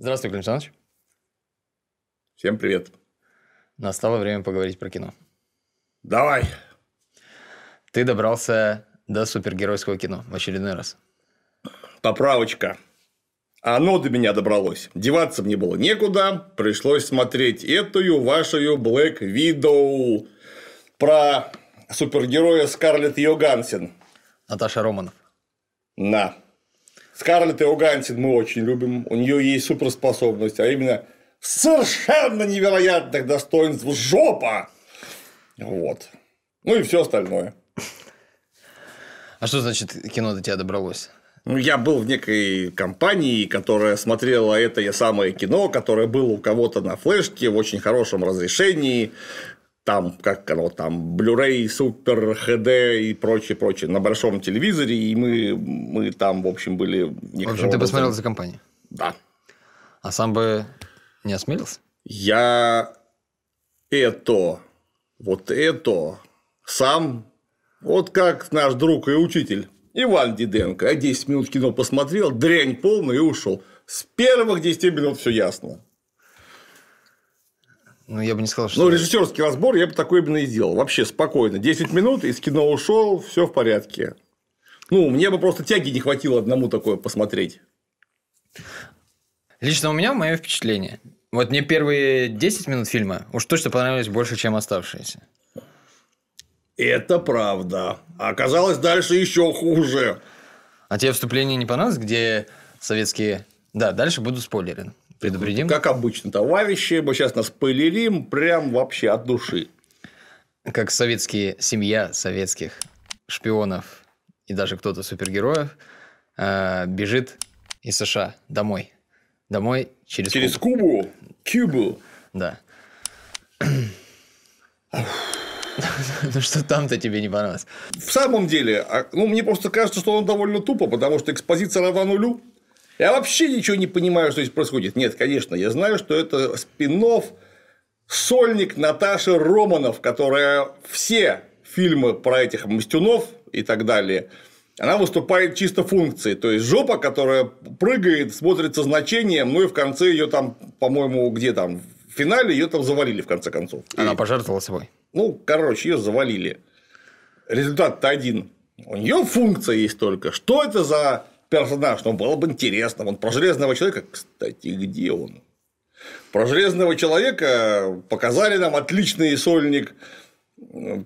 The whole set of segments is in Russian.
Здравствуй, Клим Александрович. Всем привет. Настало время поговорить про кино. Давай. Ты добрался до супергеройского кино в очередной раз. Поправочка. Оно до меня добралось. Деваться мне было некуда. Пришлось смотреть эту вашу Black Widow про супергероя Скарлетт Йогансен. Наташа Романов. На. Скарлетт Йогансен мы очень любим. У нее есть суперспособность, а именно совершенно невероятных достоинств жопа. Вот. Ну и все остальное. А что значит кино до тебя добралось? Ну, я был в некой компании, которая смотрела это самое кино, которое было у кого-то на флешке в очень хорошем разрешении. Там, как оно там, Blu-ray, Super HD и прочее, прочее, на большом телевизоре, и мы, мы там, в общем, были... В общем, ты посмотрел за компанию? Да. А сам бы не осмелился? Я это, вот это сам, вот как наш друг и учитель Иван Диденко. Я 10 минут кино посмотрел, дрянь полная и ушел. С первых 10 минут все ясно. Ну, я бы не сказал, что... Ну, режиссерский разбор я бы такой именно и сделал. Вообще спокойно. 10 минут, из кино ушел, все в порядке. Ну, мне бы просто тяги не хватило одному такое посмотреть. Лично у меня мое впечатление. Вот мне первые 10 минут фильма уж точно понравились больше, чем оставшиеся. Это правда. А оказалось дальше еще хуже. А тебе вступление не понравилось, где советские... Да, дальше будут спойлеры. Предупредим. Как обычно, товарищи, мы сейчас нас спойлерим прям вообще от души. Как советские семья советских шпионов и даже кто-то супергероев э, бежит из США домой. Домой через Через Кубу? Кубу. Да. Ну что там-то тебе не понравилось? В самом деле, а, ну, мне просто кажется, что он довольно тупо, потому что экспозиция равна нулю. Я вообще ничего не понимаю, что здесь происходит. Нет, конечно, я знаю, что это спин сольник Наташи Романов, которая все фильмы про этих мастюнов и так далее, она выступает чисто функцией. То есть жопа, которая прыгает, смотрится значением, ну и в конце ее там, по-моему, где там, в финале ее там завалили в конце концов. Она и... пожертвовала собой. Ну, короче, ее завалили. Результат-то один. У нее функция есть только. Что это за персонаж? Ну, было бы интересно. Он про железного человека, кстати, где он? Про железного человека показали нам отличный сольник.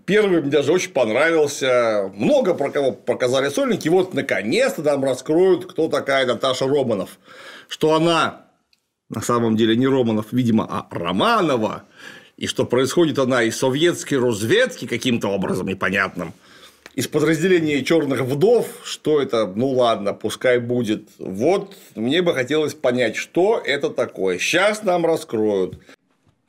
Первый мне даже очень понравился. Много про кого показали сольники. И вот наконец-то нам раскроют, кто такая Наташа Романов. Что она на самом деле не Романов, видимо, а Романова и что происходит она из советской разведки каким-то образом непонятным, из подразделения черных вдов, что это, ну ладно, пускай будет. Вот мне бы хотелось понять, что это такое. Сейчас нам раскроют.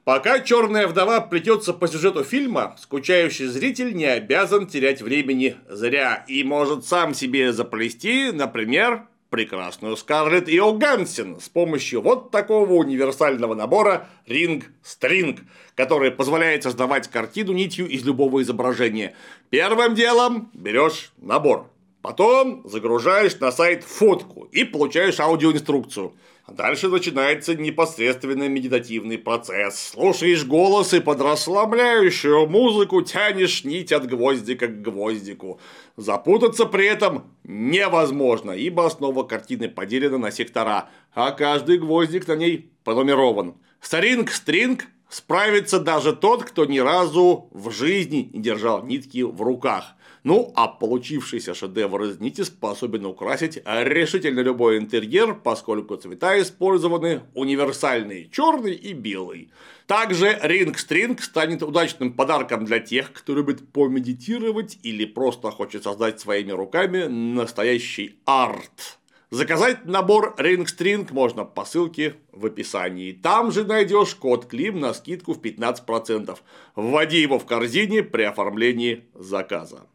Пока черная вдова плетется по сюжету фильма, скучающий зритель не обязан терять времени зря и может сам себе заплести, например, прекрасную Скарлетт Йоханссон с помощью вот такого универсального набора Ring String, который позволяет создавать картину нитью из любого изображения. Первым делом берешь набор, потом загружаешь на сайт фотку и получаешь аудиоинструкцию – Дальше начинается непосредственный медитативный процесс. Слушаешь голос и под расслабляющую музыку тянешь нить от гвоздика к гвоздику. Запутаться при этом невозможно, ибо основа картины поделена на сектора, а каждый гвоздик на ней пронумерован. Старинг-стринг справится даже тот, кто ни разу в жизни не держал нитки в руках. Ну, а получившийся шедевр из нити способен украсить решительно любой интерьер, поскольку цвета использованы универсальные – черный и белый. Также String станет удачным подарком для тех, кто любит помедитировать или просто хочет создать своими руками настоящий арт. Заказать набор Ring String можно по ссылке в описании. Там же найдешь код Клим на скидку в 15%. Вводи его в корзине при оформлении заказа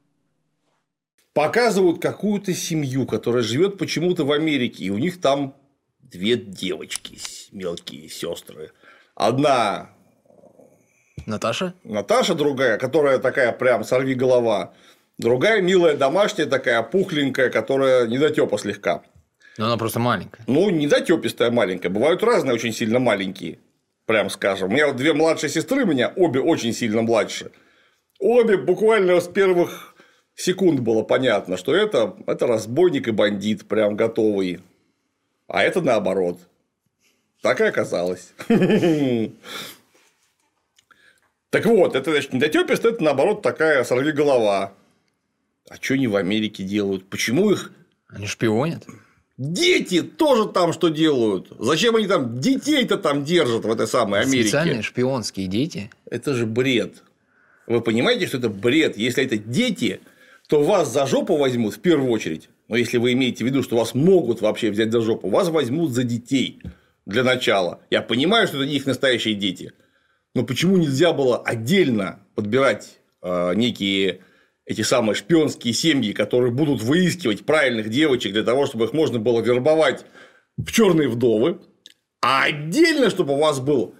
показывают какую-то семью, которая живет почему-то в Америке, и у них там две девочки, мелкие сестры. Одна Наташа? Наташа другая, которая такая прям сорви голова. Другая милая домашняя такая пухленькая, которая недотепа слегка. Но она просто маленькая. Ну, не дотепистая маленькая. Бывают разные очень сильно маленькие. Прям скажем. У меня вот две младшие сестры, у меня обе очень сильно младше. Обе буквально с первых секунд было понятно, что это, это разбойник и бандит, прям готовый. А это наоборот. Так и оказалось. Так вот, это значит, недотепист, это наоборот такая голова. А что они в Америке делают? Почему их Они шпионят. Дети тоже там что делают? Зачем они там детей-то там держат в этой самой Америке? Специальные шпионские дети. Это же бред. Вы понимаете, что это бред? Если это дети, то вас за жопу возьмут в первую очередь. Но если вы имеете в виду, что вас могут вообще взять за жопу, вас возьмут за детей для начала. Я понимаю, что это не их настоящие дети. Но почему нельзя было отдельно подбирать э, некие эти самые шпионские семьи, которые будут выискивать правильных девочек для того, чтобы их можно было вербовать в черные вдовы, а отдельно, чтобы у вас был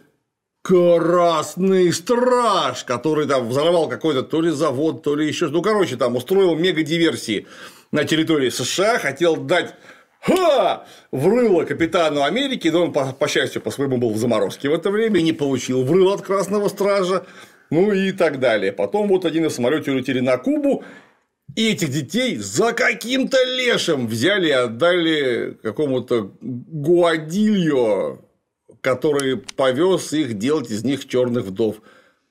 красный страж, который там взорвал какой-то то ли завод, то ли еще. Ну, короче, там устроил мега диверсии на территории США, хотел дать Ха! Врыло капитану Америки, но он, по, по счастью, по своему был в заморозке в это время, не получил врыло от Красного Стража, ну и так далее. Потом вот один из самолете улетели на Кубу, и этих детей за каким-то лешим взяли и отдали какому-то Гуадильо, который повез их делать из них черных вдов.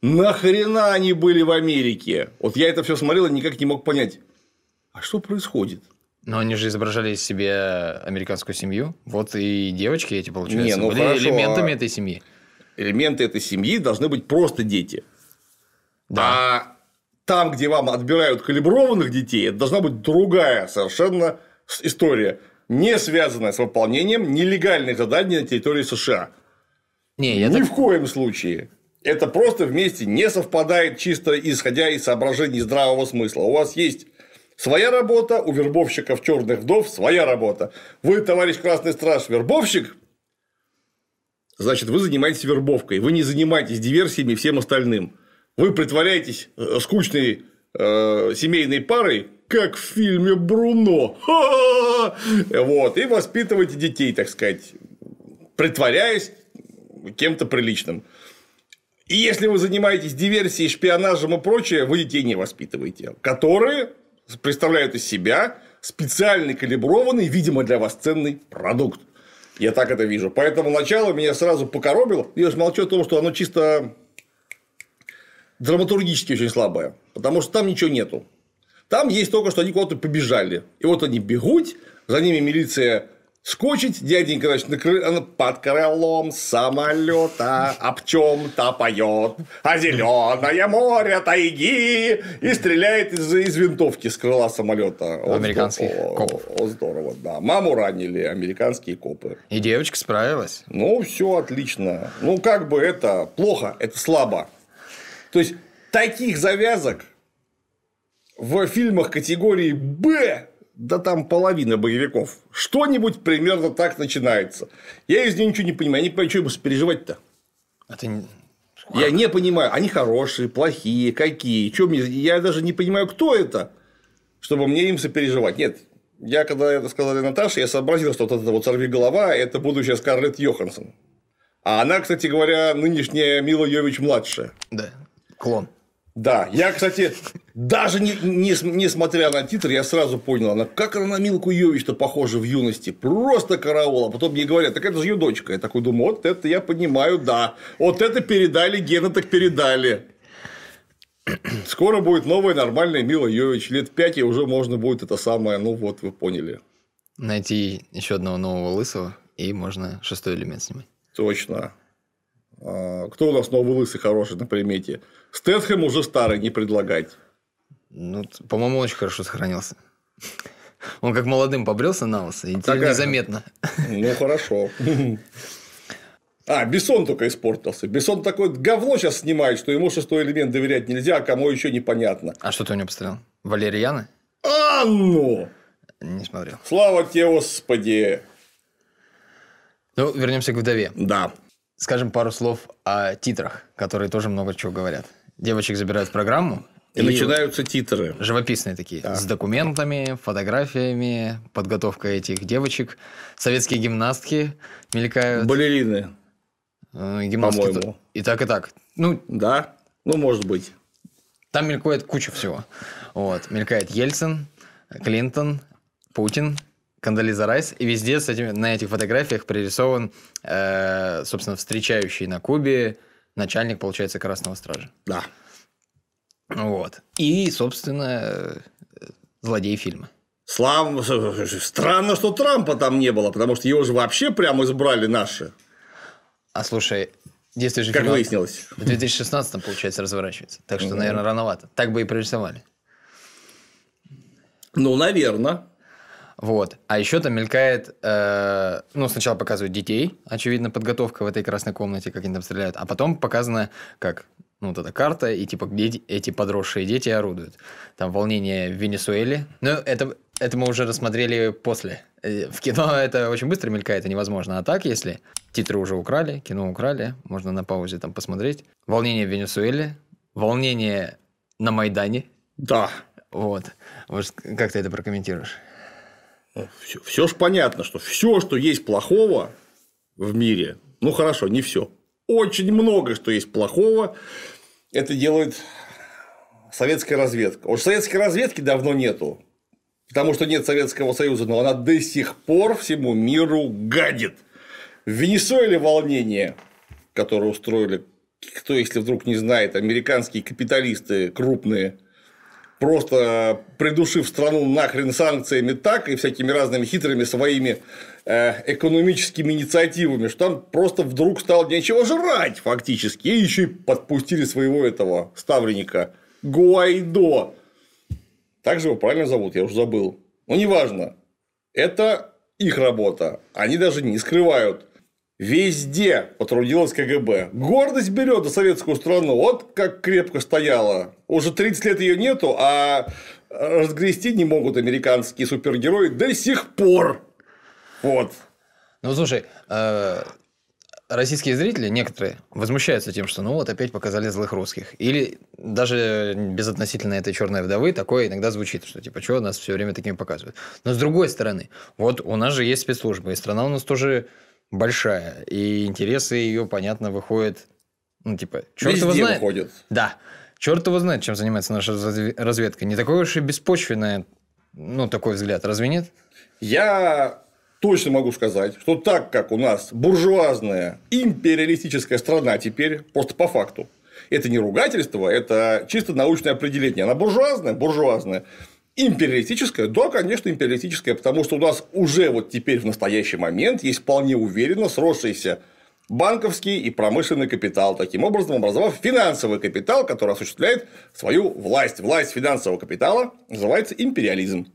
Нахрена они были в Америке? Вот я это все смотрел и никак не мог понять. А что происходит? Но они же изображали из себя американскую семью. Вот и девочки эти, получается, Не, ну были хорошо, элементами а- этой семьи. Элементы этой семьи должны быть просто дети. Да. А там, где вам отбирают калиброванных детей, это должна быть другая совершенно история, не связанная с выполнением нелегальных заданий на территории США. Не, я Ни так... в коем случае. Это просто вместе не совпадает чисто исходя из соображений здравого смысла. У вас есть своя работа, у вербовщиков черных вдов своя работа. Вы, товарищ Красный Страж, вербовщик, значит, вы занимаетесь вербовкой. Вы не занимаетесь диверсиями и всем остальным. Вы притворяетесь э, скучной э, семейной парой, как в фильме Бруно. Вот, и воспитываете детей, так сказать, притворяясь кем-то приличным. И если вы занимаетесь диверсией, шпионажем и прочее, вы детей не воспитываете, которые представляют из себя специальный калиброванный, видимо, для вас ценный продукт. Я так это вижу. Поэтому начало меня сразу покоробило. Я уж молчу о том, что оно чисто драматургически очень слабое. Потому что там ничего нету. Там есть только, что они куда-то побежали. И вот они бегут, за ними милиция скочит, дяденька, значит, на кры- под крылом самолета об чем-то поет, а зеленое море тайги и стреляет из, из винтовки с крыла самолета. Вот Американских здорово. копов. Вот здорово, да. Маму ранили американские копы. И девочка справилась. Ну, все отлично. Ну, как бы это плохо, это слабо. То есть, таких завязок в фильмах категории Б, да там половина боевиков, что-нибудь примерно так начинается. Я из нее ничего не понимаю. Я не понимаю, что ему переживать-то. Это не- Я не понимаю, они хорошие, плохие, какие. Чё мне... Я даже не понимаю, кто это, чтобы мне им сопереживать. Нет, я когда это сказали Наташе, я сообразил, что вот эта вот сорви голова это будущая Скарлетт Йоханссон. А она, кстати говоря, нынешняя Мила Йович младшая. Да, клон. Да, я, кстати, даже не, не, с- несмотря на титр, я сразу понял, она, как она на Милку Йович-то похожа в юности. Просто караул. А потом мне говорят, так это же ее дочка. Я такой думаю, вот это я понимаю, да. Вот это передали, гена так передали. Скоро будет новая нормальная Мила Йович. Лет пять и уже можно будет это самое, ну вот вы поняли. Найти еще одного нового лысого, и можно шестой элемент снимать. Точно. А, Кто у нас новый лысый хороший на примете? Стэтхэм уже старый, не предлагать. Ну, по-моему, очень хорошо сохранился. Он как молодым побрился на лысо, и Такая- незаметно. Ну, хорошо. А, Бессон только испортился. Бессон такое говно сейчас снимает, что ему шестой элемент доверять нельзя, а кому еще непонятно. А что ты у него посмотрел? Валерьяна? А ну! Не смотрел. Слава тебе, Господи! Ну, вернемся к вдове. Да. Скажем пару слов о титрах, которые тоже много чего говорят. Девочек забирают в программу, И, и начинаются титры. Живописные такие. Да. С документами, фотографиями, подготовка этих девочек. Советские гимнастки мелькают. Балерины. Э, гимнастки. По-моему. И так, и так. Ну, да, ну, может быть. Там мелькает куча всего. Вот. Мелькает Ельцин, Клинтон, Путин, Кандализа Райс, и везде с этими, на этих фотографиях пририсован, э, собственно, встречающий на Кубе начальник, получается, Красного Стража. Да. Вот. И, собственно, злодей фильма. Слав... Странно, что Трампа там не было, потому что его же вообще прямо избрали наши. А слушай, действие же Как фильма выяснилось. В 2016 получается, разворачивается. Так что, наверное, рановато. Так бы и прорисовали. Ну, наверное. Вот. А еще там мелькает, э, ну, сначала показывают детей, очевидно, подготовка в этой красной комнате, как они там стреляют, а потом показано, как ну, вот эта карта, и типа где эти подросшие дети орудуют. Там волнение в Венесуэле. Но это, это мы уже рассмотрели после. Э, в кино это очень быстро мелькает, и невозможно. А так, если титры уже украли, кино украли, можно на паузе там посмотреть. Волнение в Венесуэле, волнение на Майдане. Да. Вот. вот как ты это прокомментируешь? Все, все же понятно, что все, что есть плохого в мире, ну хорошо, не все, очень много, что есть плохого, это делает советская разведка. Уж советской разведки давно нету, потому что нет Советского Союза, но она до сих пор всему миру гадит. В Венесуэле волнение, которое устроили, кто, если вдруг не знает, американские капиталисты крупные – просто придушив страну нахрен санкциями так и всякими разными хитрыми своими э, экономическими инициативами, что там просто вдруг стало нечего жрать фактически. И еще и подпустили своего этого ставленника Гуайдо. Так же его правильно зовут, я уже забыл. Ну, неважно. Это их работа. Они даже не скрывают Везде потрудилась КГБ. Гордость берет за советскую страну. Вот как крепко стояла. Уже 30 лет ее нету, а разгрести не могут американские супергерои до сих пор. Вот. Ну, слушай, э, российские зрители, некоторые, возмущаются тем, что ну вот опять показали злых русских. Или даже безотносительно этой черной вдовы такое иногда звучит, что типа, что нас все время такими показывают. Но с другой стороны, вот у нас же есть спецслужбы, и страна у нас тоже большая, и интересы ее, понятно, выходят, ну, типа, черт Везде его знает. выходят. Да. Черт его знает, чем занимается наша разведка. Не такое уж и беспочвенное, ну, такой взгляд, разве нет? Я точно могу сказать, что так как у нас буржуазная империалистическая страна теперь, просто по факту, это не ругательство, это чисто научное определение. Она буржуазная, буржуазная. Империалистическая? Да, конечно, империалистическая, потому что у нас уже вот теперь в настоящий момент есть вполне уверенно сросшийся банковский и промышленный капитал, таким образом образовав финансовый капитал, который осуществляет свою власть. Власть финансового капитала называется империализм.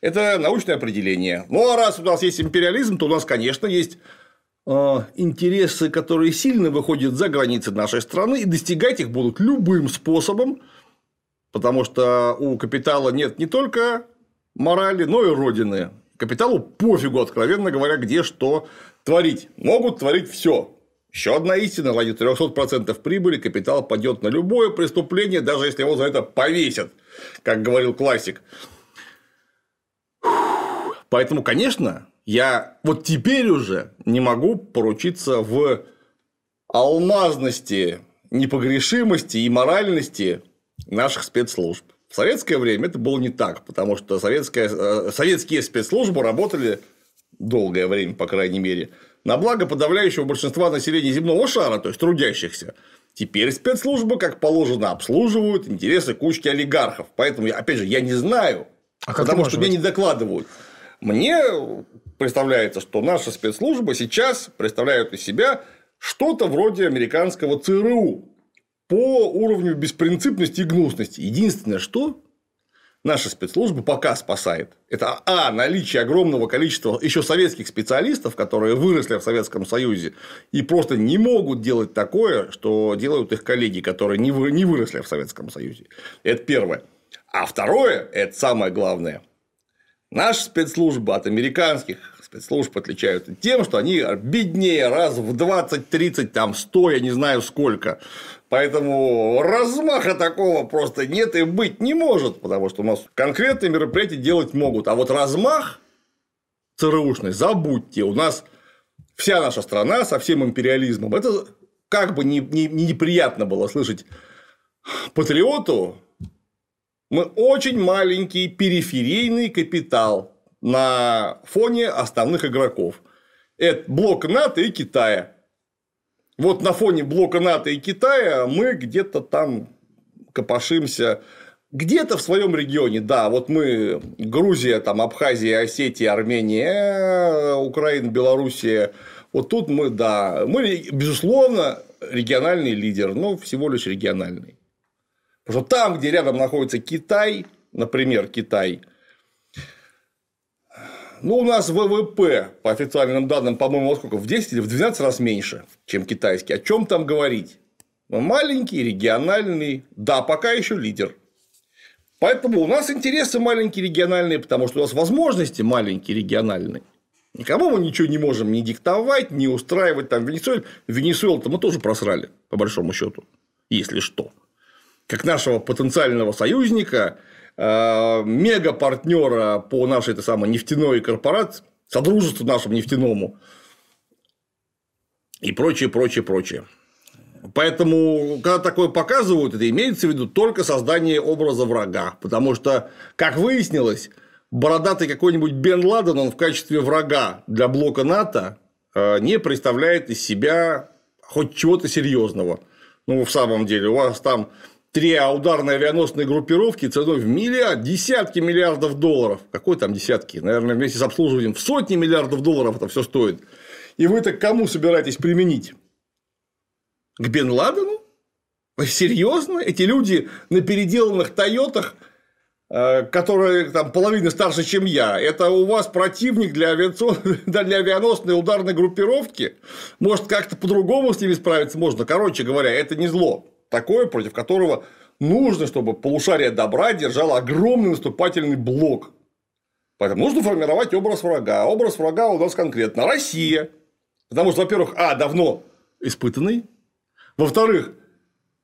Это научное определение. Ну а раз у нас есть империализм, то у нас, конечно, есть э, интересы, которые сильно выходят за границы нашей страны, и достигать их будут любым способом, Потому что у капитала нет не только морали, но и родины. Капиталу пофигу, откровенно говоря, где что творить. Могут творить все. Еще одна истина, ради 300% прибыли капитал пойдет на любое преступление, даже если его за это повесят, как говорил классик. Поэтому, конечно, я вот теперь уже не могу поручиться в алмазности, непогрешимости и моральности наших спецслужб. В советское время это было не так, потому что советская, э, советские спецслужбы работали долгое время, по крайней мере, на благо подавляющего большинства населения земного шара, то есть трудящихся. Теперь спецслужбы, как положено, обслуживают интересы кучки олигархов. Поэтому, опять же, я не знаю, а потому что быть? мне не докладывают. Мне представляется, что наши спецслужбы сейчас представляют из себя что-то вроде американского ЦРУ, по уровню беспринципности и гнусности. Единственное, что наша спецслужба пока спасает, это а, наличие огромного количества еще советских специалистов, которые выросли в Советском Союзе и просто не могут делать такое, что делают их коллеги, которые не, вы, не выросли в Советском Союзе. Это первое. А второе, это самое главное, наша спецслужба от американских спецслужб отличаются тем, что они беднее раз в 20, 30, там 100, я не знаю сколько. Поэтому размаха такого просто нет и быть не может, потому что у нас конкретные мероприятия делать могут. А вот размах ЦРУшный, забудьте, у нас вся наша страна со всем империализмом. Это как бы не, не, не неприятно было слышать патриоту, мы очень маленький периферийный капитал на фоне основных игроков. Это блок НАТО и Китая. Вот на фоне блока НАТО и Китая мы где-то там копошимся где-то в своем регионе, да, вот мы Грузия, там Абхазия, Осетия, Армения, Украина, Белоруссия, вот тут мы, да, мы, безусловно, региональный лидер, но всего лишь региональный. Потому что там, где рядом находится Китай, например, Китай, ну, у нас ВВП, по официальным данным, по-моему, сколько? В 10 или в 12 раз меньше, чем китайский. О чем там говорить? Маленький, региональный, да, пока еще лидер. Поэтому у нас интересы маленькие региональные, потому что у нас возможности маленькие региональные. Никому мы ничего не можем не диктовать, не устраивать там Венесуэль. Венесуэлу-то мы тоже просрали, по большому счету, если что как нашего потенциального союзника, мега-партнера по нашей этой самой нефтяной корпорации, содружеству нашему нефтяному и прочее, прочее, прочее. Поэтому, когда такое показывают, это имеется в виду только создание образа врага. Потому что, как выяснилось, бородатый какой-нибудь Бен Ладен, он в качестве врага для блока НАТО э, не представляет из себя хоть чего-то серьезного. Ну, в самом деле, у вас там три ударные авианосные группировки ценой в миллиард, десятки миллиардов долларов. Какой там десятки? Наверное, вместе с обслуживанием в сотни миллиардов долларов это все стоит. И вы так кому собираетесь применить? К Бен Ладену? Серьезно? Эти люди на переделанных Тойотах, э, которые там половина старше, чем я, это у вас противник для, авиацион... для авианосной ударной группировки? Может, как-то по-другому с ними справиться можно? Короче говоря, это не зло такое, против которого нужно, чтобы полушарие добра держало огромный наступательный блок. Поэтому нужно формировать образ врага. Образ врага у нас конкретно Россия. Потому что, во-первых, а, давно испытанный. Во-вторых,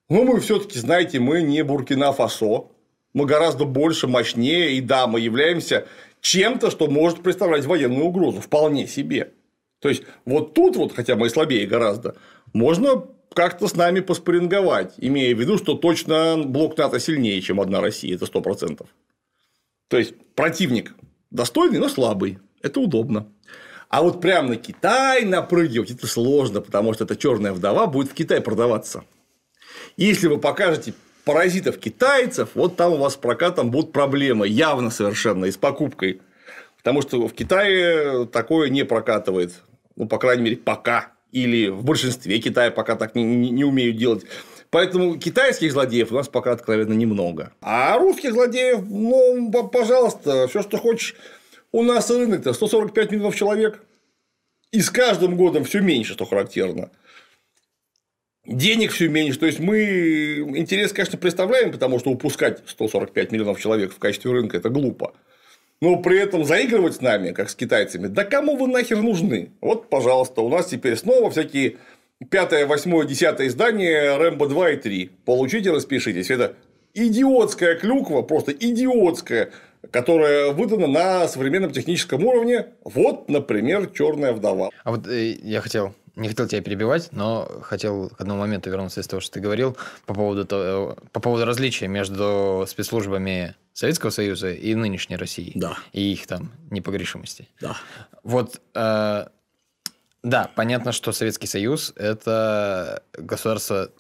ну, мы все-таки, знаете, мы не Буркина-Фасо. Мы гораздо больше, мощнее. И да, мы являемся чем-то, что может представлять военную угрозу. Вполне себе. То есть, вот тут вот, хотя мы и слабее гораздо, можно как-то с нами поспоринговать, имея в виду, что точно блок НАТО сильнее, чем одна Россия, это сто процентов. То есть противник достойный, но слабый. Это удобно. А вот прямо на Китай напрыгивать это сложно, потому что эта черная вдова будет в Китай продаваться. Если вы покажете паразитов китайцев, вот там у вас с прокатом будут проблемы, явно совершенно, и с покупкой. Потому что в Китае такое не прокатывает. Ну, по крайней мере, пока или в большинстве Китая пока так не, не, не умеют делать. Поэтому китайских злодеев у нас пока откровенно немного. А русских злодеев, ну, пожалуйста, все, что хочешь. У нас рынок-то 145 миллионов человек. И с каждым годом все меньше, что характерно. Денег все меньше. То есть мы интерес, конечно, представляем, потому что упускать 145 миллионов человек в качестве рынка это глупо но при этом заигрывать с нами, как с китайцами, да кому вы нахер нужны? Вот, пожалуйста, у нас теперь снова всякие пятое, восьмое, десятое издание Рэмбо 2 и 3. Получите, распишитесь. Это идиотская клюква, просто идиотская, которая выдана на современном техническом уровне. Вот, например, черная вдова. А вот э, я хотел не хотел тебя перебивать, но хотел к одному моменту вернуться из того, что ты говорил по поводу, того, по поводу различия между спецслужбами Советского Союза и нынешней России. Да. И их там непогрешимости. Да. Вот, э, да, понятно, что Советский Союз – это государство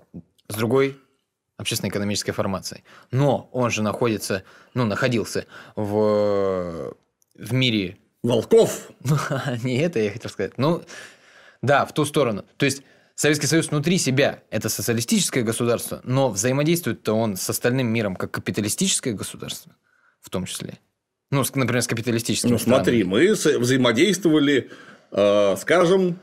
с другой общественно-экономической формацией. Но он же находится, ну, находился в, в мире... Волков! Не это я хотел сказать. Ну, да, в ту сторону. То есть Советский Союз внутри себя – это социалистическое государство, но взаимодействует-то он с остальным миром как капиталистическое государство, в том числе. Ну, например, с капиталистическим. Ну, смотри, мы взаимодействовали, э, скажем,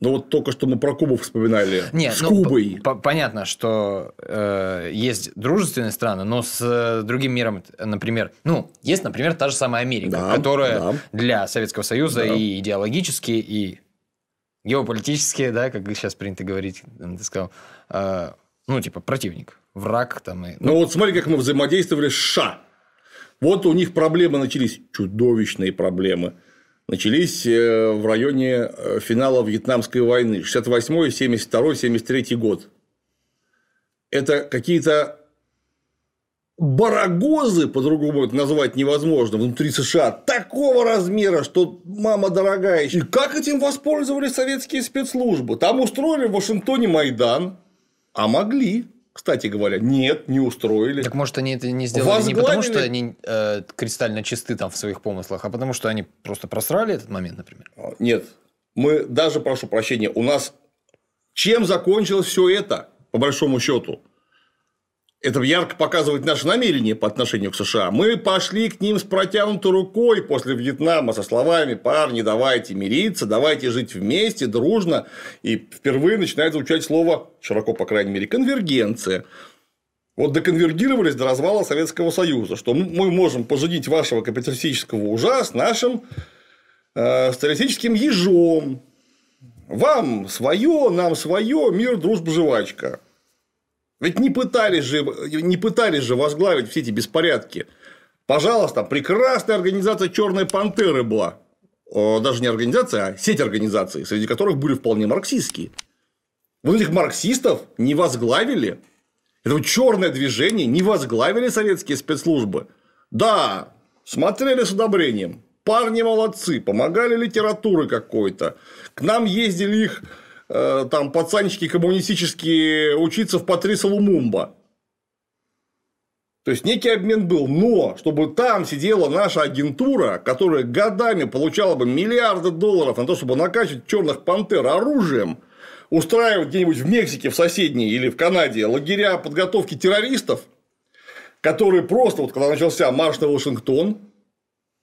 Ну вот только что мы про Кубу вспоминали. Нет, с ну, Кубой. п- понятно, что э, есть дружественные страны, но с э, другим миром, например, ну, есть, например, та же самая Америка, Да, которая да. для Советского Союза Да. и идеологически, и геополитически, да, как сейчас принято говорить, ты сказал, э, ну, типа, противник, враг там. И, Ну вот смотри, как мы взаимодействовали с США. Вот у них проблемы начались, чудовищные проблемы. Начались э, в районе э, финала Вьетнамской войны. 68-й, 72-й, 73 год. Это какие-то барагозы, по-другому это назвать невозможно, внутри США, такого размера, что мама дорогая. И как этим воспользовались советские спецслужбы? Там устроили в Вашингтоне Майдан, а могли, кстати говоря. Нет, не устроили. Так может они это не сделали не потому, Возглавили- что они э, кристально чисты там в своих помыслах, а потому что они просто просрали этот момент, например. Нет, мы даже, прошу прощения, у нас чем закончилось все это, по большому счету? Это ярко показывает наше намерение по отношению к США. Мы пошли к ним с протянутой рукой после Вьетнама со словами «парни, давайте мириться, давайте жить вместе, дружно». И впервые начинает звучать слово, широко, по крайней мере, конвергенция. Вот доконвергировались до развала Советского Союза, что мы можем поженить вашего капиталистического ужа с нашим э, стилистическим ежом. Вам свое, нам свое, мир, дружба, жвачка. Ведь не пытались же, не пытались же возглавить все эти беспорядки. Пожалуйста, прекрасная организация Черной пантеры была. Даже не организация, а сеть организаций, среди которых были вполне марксистские. Вот этих марксистов не возглавили. Это черное движение не возглавили советские спецслужбы. Да, смотрели с одобрением. Парни молодцы, помогали литературы какой-то. К нам ездили их там пацанчики коммунистические учиться в Патриса Лумумба. То есть некий обмен был, но чтобы там сидела наша агентура, которая годами получала бы миллиарды долларов на то, чтобы накачивать черных пантер оружием, устраивать где-нибудь в Мексике, в соседней или в Канаде лагеря подготовки террористов, которые просто, вот когда начался марш на Вашингтон,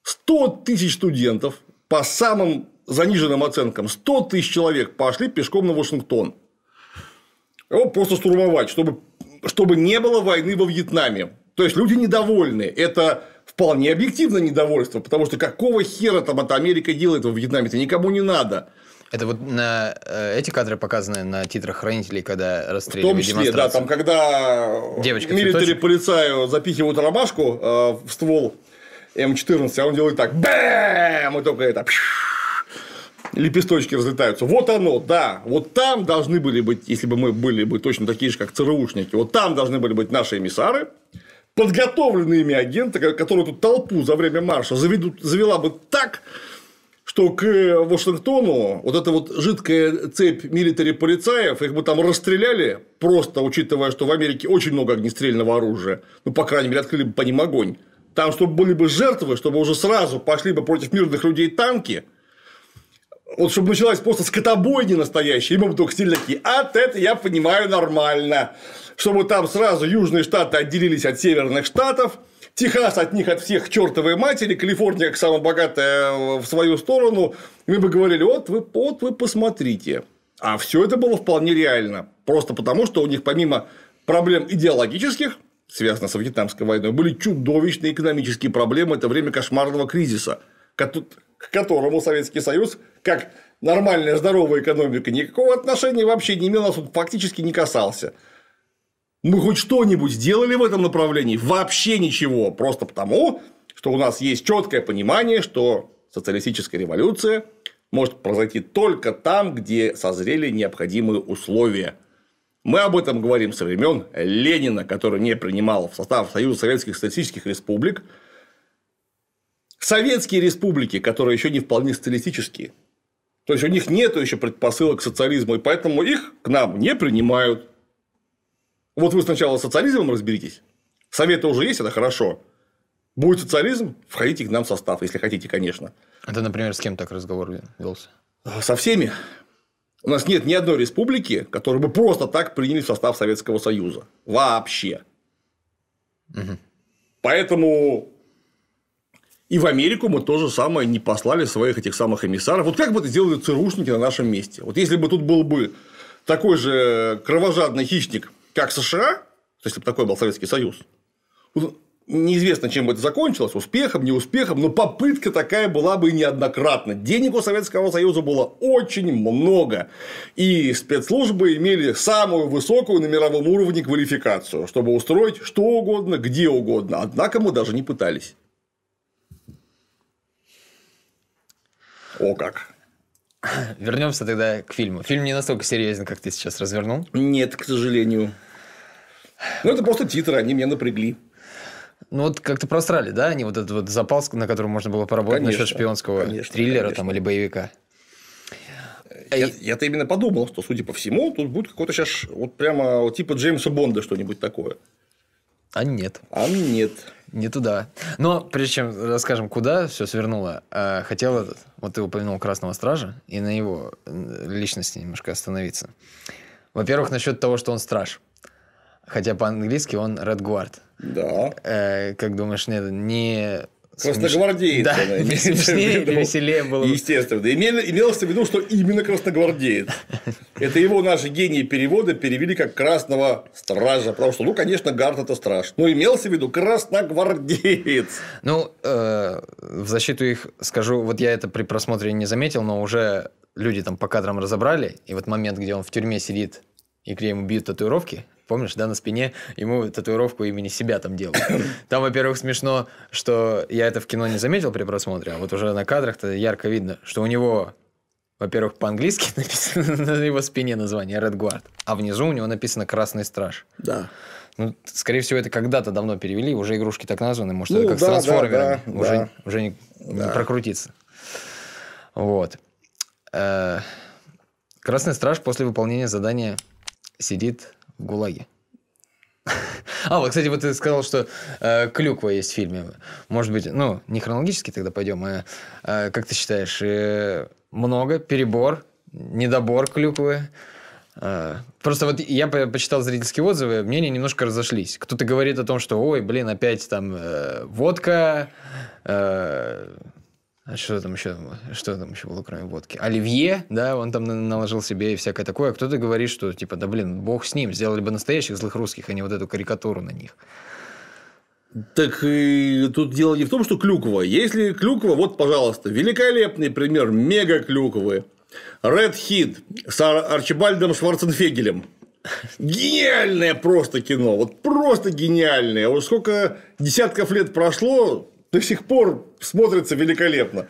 100 тысяч студентов по самым заниженным оценкам, 100 тысяч человек пошли пешком на Вашингтон. Его просто штурмовать, чтобы, чтобы не было войны во Вьетнаме. То есть люди недовольны. Это вполне объективное недовольство, потому что какого хера там от Америка делает во Вьетнаме, это никому не надо. Это вот на э, эти кадры показаны на титрах хранителей, когда В расстреливали том числе, да, там, когда Девочка, милитари полицаю запихивают ромашку э, в ствол М14, а он делает так, бэм, и только это, лепесточки разлетаются. Вот оно, да, вот там должны были быть, если бы мы были бы точно такие же, как ЦРУшники, вот там должны были быть наши эмиссары, подготовленные ими агенты, ко- которые тут толпу за время марша заведут, завела бы так, что к Вашингтону вот эта вот жидкая цепь милитари полицаев, их бы там расстреляли, просто учитывая, что в Америке очень много огнестрельного оружия, ну, по крайней мере, открыли бы по ним огонь. Там, чтобы были бы жертвы, чтобы уже сразу пошли бы против мирных людей танки, вот чтобы началась просто скотобойня настоящая, и мы бы только сидели такие, от это я понимаю нормально. Чтобы там сразу южные штаты отделились от северных штатов, Техас от них от всех чертовой матери, Калифорния как самая богатая э, в свою сторону. Мы бы говорили, вот вы, вот вы посмотрите. А все это было вполне реально. Просто потому, что у них помимо проблем идеологических, связанных со Вьетнамской войной, были чудовищные экономические проблемы. Это время кошмарного кризиса, к которому Советский Союз, как нормальная здоровая экономика, никакого отношения вообще не имел, нас он фактически не касался. Мы хоть что-нибудь сделали в этом направлении? Вообще ничего. Просто потому, что у нас есть четкое понимание, что социалистическая революция может произойти только там, где созрели необходимые условия. Мы об этом говорим со времен Ленина, который не принимал в состав Союза Советских Социалистических Республик. Советские республики, которые еще не вполне социалистические. То есть у них нет еще предпосылок к социализму, и поэтому их к нам не принимают. Вот вы сначала с социализмом разберитесь. Советы уже есть, это хорошо. Будет социализм, входите к нам в состав, если хотите, конечно. Это, например, с кем так разговор велся? Со всеми. У нас нет ни одной республики, которую бы просто так приняли в состав Советского Союза. Вообще. Поэтому И в Америку мы то же самое не послали своих этих самых эмиссаров. Вот как бы это сделали ЦРУшники на нашем месте? Вот если бы тут был бы такой же кровожадный хищник, как США, если бы такой был Советский Союз, неизвестно, чем бы это закончилось, успехом, неуспехом, но попытка такая была бы неоднократно. Денег у Советского Союза было очень много, и спецслужбы имели самую высокую на мировом уровне квалификацию, чтобы устроить что угодно, где угодно, однако мы даже не пытались. О как. Вернемся тогда к фильму. Фильм не настолько серьезен, как ты сейчас развернул. Нет, к сожалению. Ну, это просто титры, они меня напрягли. Ну, вот как-то просрали, да? Они вот этот вот запал, на котором можно было поработать конечно, насчет шпионского конечно, триллера конечно. там или боевика. Я, я-то именно подумал, что, судя по всему, тут будет какой-то сейчас вот прямо типа Джеймса Бонда что-нибудь такое. А нет. А нет. Не туда. Но прежде чем расскажем, куда все свернуло, э, хотел этот, вот ты упомянул Красного Стража, и на его личности немножко остановиться. Во-первых, насчет того, что он страж. Хотя по-английски он Red Guard. Да. Э, как думаешь, нет, не Красногвардеец. Да, смешнее веселее было. Естественно. Имелось в виду, что именно красногвардеец. Это его наши гении перевода перевели как красного стража. Потому что, ну, конечно, гард это страж. Но имелся в виду красногвардеец. Ну, э, в защиту их скажу, вот я это при просмотре не заметил, но уже люди там по кадрам разобрали. И вот момент, где он в тюрьме сидит и к ему бьют татуировки, Помнишь, да, на спине ему татуировку имени себя там делал. Там, во-первых, смешно, что я это в кино не заметил при просмотре, а вот уже на кадрах-то ярко видно, что у него, во-первых, по-английски написано на его спине название Red Guard, а внизу у него написано Красный Страж. Да. Ну, скорее всего, это когда-то давно перевели, уже игрушки так названы, может, ну, это как да, с трансформерами, да, да, уже, да. уже не, да. не прокрутиться. Вот. Э, Красный Страж после выполнения задания сидит в ГУЛАГе. А, вот, кстати, вот ты сказал, что э, клюква есть в фильме. Может быть, ну, не хронологически тогда пойдем, а э, как ты считаешь, э, много, перебор, недобор клюквы? Э, просто вот я почитал зрительские отзывы, мнения немножко разошлись. Кто-то говорит о том, что, ой, блин, опять там э, водка, э, а что там еще? Что там еще было, кроме водки? Оливье, да, он там наложил себе и всякое такое. А кто-то говорит, что типа, да блин, бог с ним, сделали бы настоящих злых русских, а не вот эту карикатуру на них. Так и тут дело не в том, что клюква. Если клюква, вот, пожалуйста, великолепный пример мега клюквы. Red Hit с Арчибальдом Шварценфегелем. Гениальное просто кино. Вот просто гениальное. Вот сколько десятков лет прошло, до сих пор смотрится великолепно.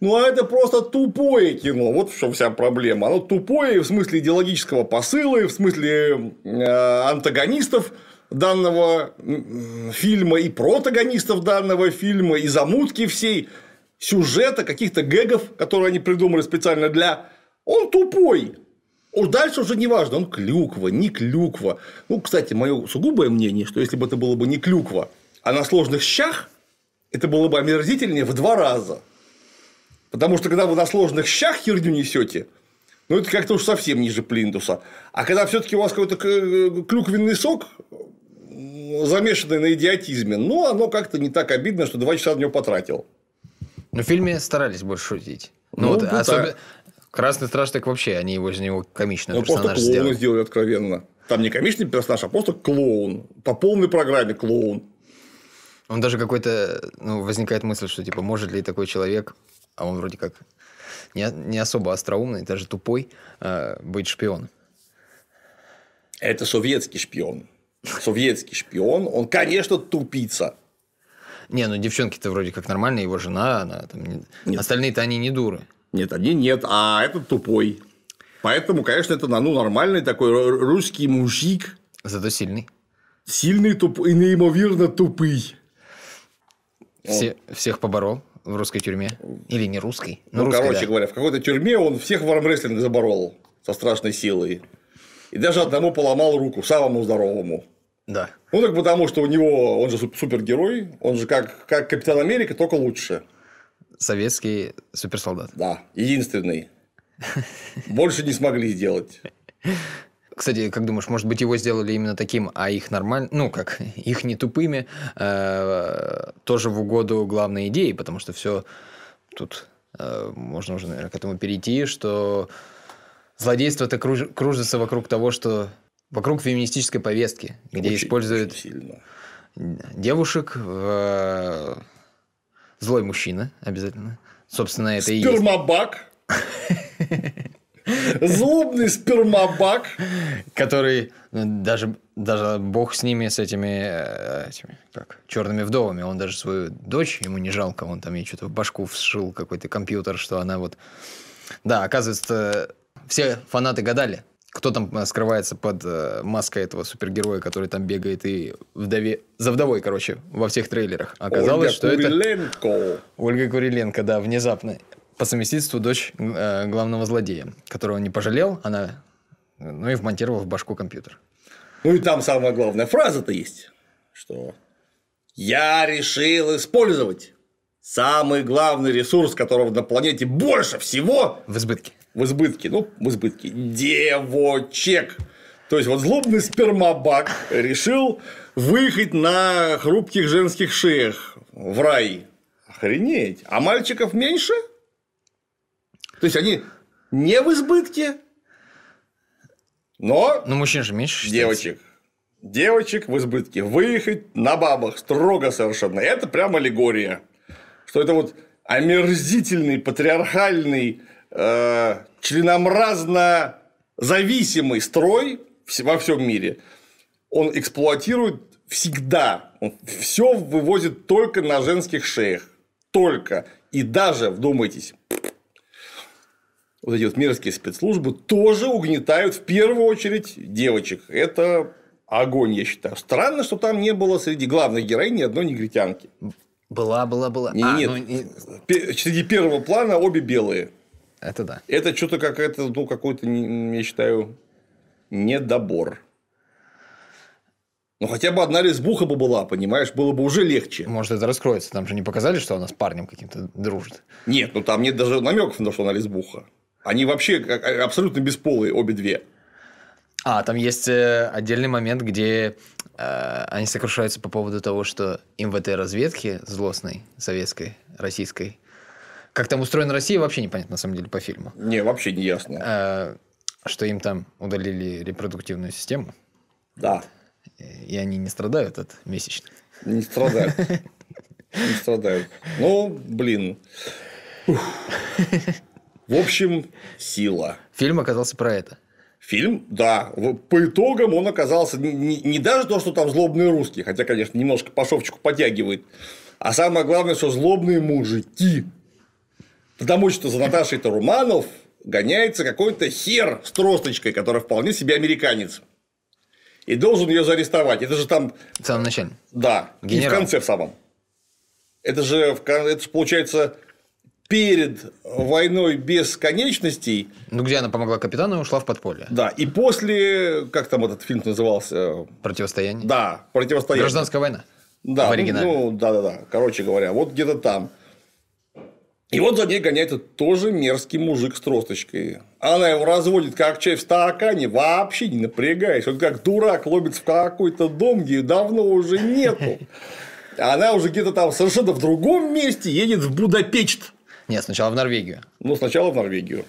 Ну, а это просто тупое кино. Вот в чем вся проблема. Оно тупое в смысле идеологического посыла, и в смысле э, антагонистов данного фильма, и протагонистов данного фильма, и замутки всей, сюжета, каких-то гэгов, которые они придумали специально для... Он тупой. Уж дальше уже не важно, он клюква, не клюква. Ну, кстати, мое сугубое мнение, что если бы это было бы не клюква, а на сложных щах, это было бы омерзительнее в два раза. Потому что когда вы на сложных щах херню несете, ну это как-то уж совсем ниже плинтуса. А когда все-таки у вас какой-то клюквенный сок, замешанный на идиотизме, ну, оно как-то не так обидно, что два часа на него потратил. Но в фильме старались больше шутить. Ну, ну вот, ну, особенно... Да. Красный страж так вообще, они его из него комичный ну, персонаж просто клоуна сделали откровенно. Там не комичный персонаж, а просто клоун. По полной программе клоун. Он даже какой-то, ну, возникает мысль, что, типа, может ли такой человек, а он вроде как не, не особо остроумный, даже тупой, э, быть шпионом? Это советский шпион. Советский шпион, он, конечно, тупица. Не, ну девчонки-то вроде как нормальные, его жена, она там... Нет. Остальные-то они не дуры. Нет, они нет, а этот тупой. Поэтому, конечно, это ну, нормальный такой русский мужик. Зато сильный. Сильный туп... и неимоверно тупый. Все, всех поборол в русской тюрьме? Или не русской? Ну, ну русской, короче да. говоря, в какой-то тюрьме он всех в армрестлинг заборол со страшной силой. И даже одному поломал руку, самому здоровому. Да. Ну, так потому, что у него, он же супергерой, он же как, как Капитан Америка, только лучше. Советский суперсолдат. Да, единственный. Больше не смогли сделать. Кстати, как думаешь, может быть, его сделали именно таким, а их нормально, ну, как, их не тупыми, э, тоже в угоду главной идеи, потому что все тут э, можно уже, наверное, к этому перейти, что злодейство-то круж, кружится вокруг того, что вокруг феминистической повестки, где Очень- используют очень сильно. девушек, э, злой мужчина обязательно. Собственно, это и есть. Злобный спермобак. который э, даже, даже бог с ними, с этими, э, этими как, черными вдовами, он даже свою дочь, ему не жалко, он там ей что-то в башку вшил какой-то компьютер, что она вот... Да, оказывается, все фанаты гадали, кто там э, скрывается под э, маской этого супергероя, который там бегает и вдове... за вдовой, короче, во всех трейлерах. Оказалось, Ольга что это... Куриленко. Ольга Куриленко, да, внезапно. По совместительству дочь э, главного злодея, которого он не пожалел, она, ну и вмонтировала в башку компьютер. Ну и там самая главная фраза-то есть, что я решил использовать самый главный ресурс, которого на планете больше всего В избытке. в избытке, ну, в избытке, девочек. То есть, вот злобный спермобак решил выехать на хрупких женских шеях в рай. Охренеть. А мальчиков меньше? То есть, они не в избытке, но Ну, мужчин же меньше считается. девочек. Девочек в избытке. Выехать на бабах строго совершенно. Это прям аллегория. Что это вот омерзительный, патриархальный, э, членомразно зависимый строй во всем мире. Он эксплуатирует всегда. Он все вывозит только на женских шеях. Только. И даже, вдумайтесь, вот эти вот мерзкие спецслужбы тоже угнетают в первую очередь девочек. Это огонь, я считаю. Странно, что там не было среди главных героинь ни одной негритянки. Была, была, была. Не- А, нет, ну, среди первого плана обе белые. это да. Это что-то какая-то, ну, какой-то, я считаю, недобор. Ну, хотя бы одна лесбуха бы была, понимаешь, было бы уже легче. Может, это раскроется. Там же не показали, что она с парнем каким-то дружит. Нет, ну там нет даже намеков на то, что она лесбуха. Они вообще как- абсолютно бесполые, обе две. А, там есть э, отдельный момент, где э, они сокрушаются по поводу того, что им в этой разведке злостной, советской, российской, как там устроена Россия, вообще непонятно, на самом деле, по фильму. Не, вообще не ясно. Э, что им там удалили репродуктивную систему, Да, и они не страдают от месячных. не страдают. Не страдают. Ну, блин. В общем, сила. Фильм оказался про это. Фильм, да, по итогам он оказался не, не- не даже то, что там злобные русские, хотя, конечно, немножко по шовчику подтягивает, а самое главное, что злобные мужики. Потому что за Наташей Таруманов гоняется какой-то хер с тросточкой, который вполне себе американец. И должен ее заарестовать. Это же там, В самом начале. да, и в Генерал. конце в самом. Это же, это же получается перед войной без конечностей Ну, где она помогла капитану и ушла в подполье. да, и после, как там этот фильм назывался? Противостояние. Да, противостояние. Гражданская война. Да, в оригинале. Ну, да, да, да. Короче говоря, вот где-то там. И вот за ней гоняется тоже мерзкий мужик с тросточкой. Она его разводит как чай в стакане, вообще не напрягаясь. Он как дурак ломится в какой-то дом, где давно уже нету. Она уже где-то там совершенно в другом месте едет в Будапешт. Нет, сначала в Норвегию. Ну, сначала в Норвегию.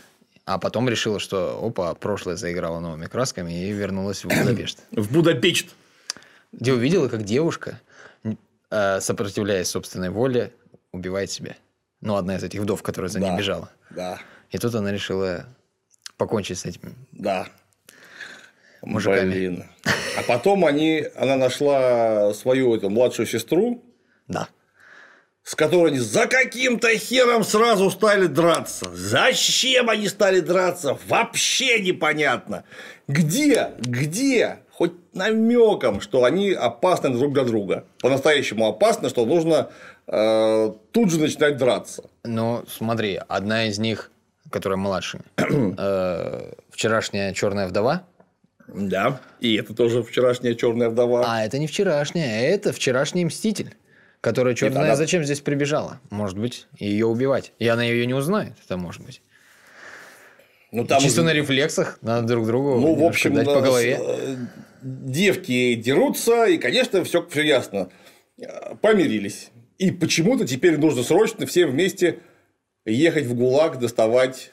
А потом решила, что опа, прошлое заиграло новыми красками и вернулась в Будапешт. В Будапешт. Где увидела, как девушка, э, сопротивляясь собственной воле, убивает себя. Ну, одна из этих вдов, которая за ней Да. бежала. Да, И тут она решила покончить с этим. да. Мужиками. Блин. А потом они, она нашла свою эту младшую сестру, Да. С которой они за каким-то хером сразу стали драться. Зачем они стали драться? Вообще непонятно. Где? Где? Хоть намеком, что они опасны друг для друга. По-настоящему опасны, что нужно э, тут же начинать драться. Ну, смотри, одна из них, которая младше, э, вчерашняя черная вдова. Да. И это тоже вчерашняя черная вдова. А это не вчерашняя, это вчерашний мститель. Которая черт знает, она- зачем здесь прибежала. Может быть, ее убивать. И она ее не узнает, это может быть. Ну, там Чисто на рефлексах надо друг другу Ну, в общем, дать да, по голове. с- э, девки дерутся, и, конечно, все, все ясно. Э, Помирились. И почему-то теперь нужно срочно всем вместе ехать в ГУЛАГ, доставать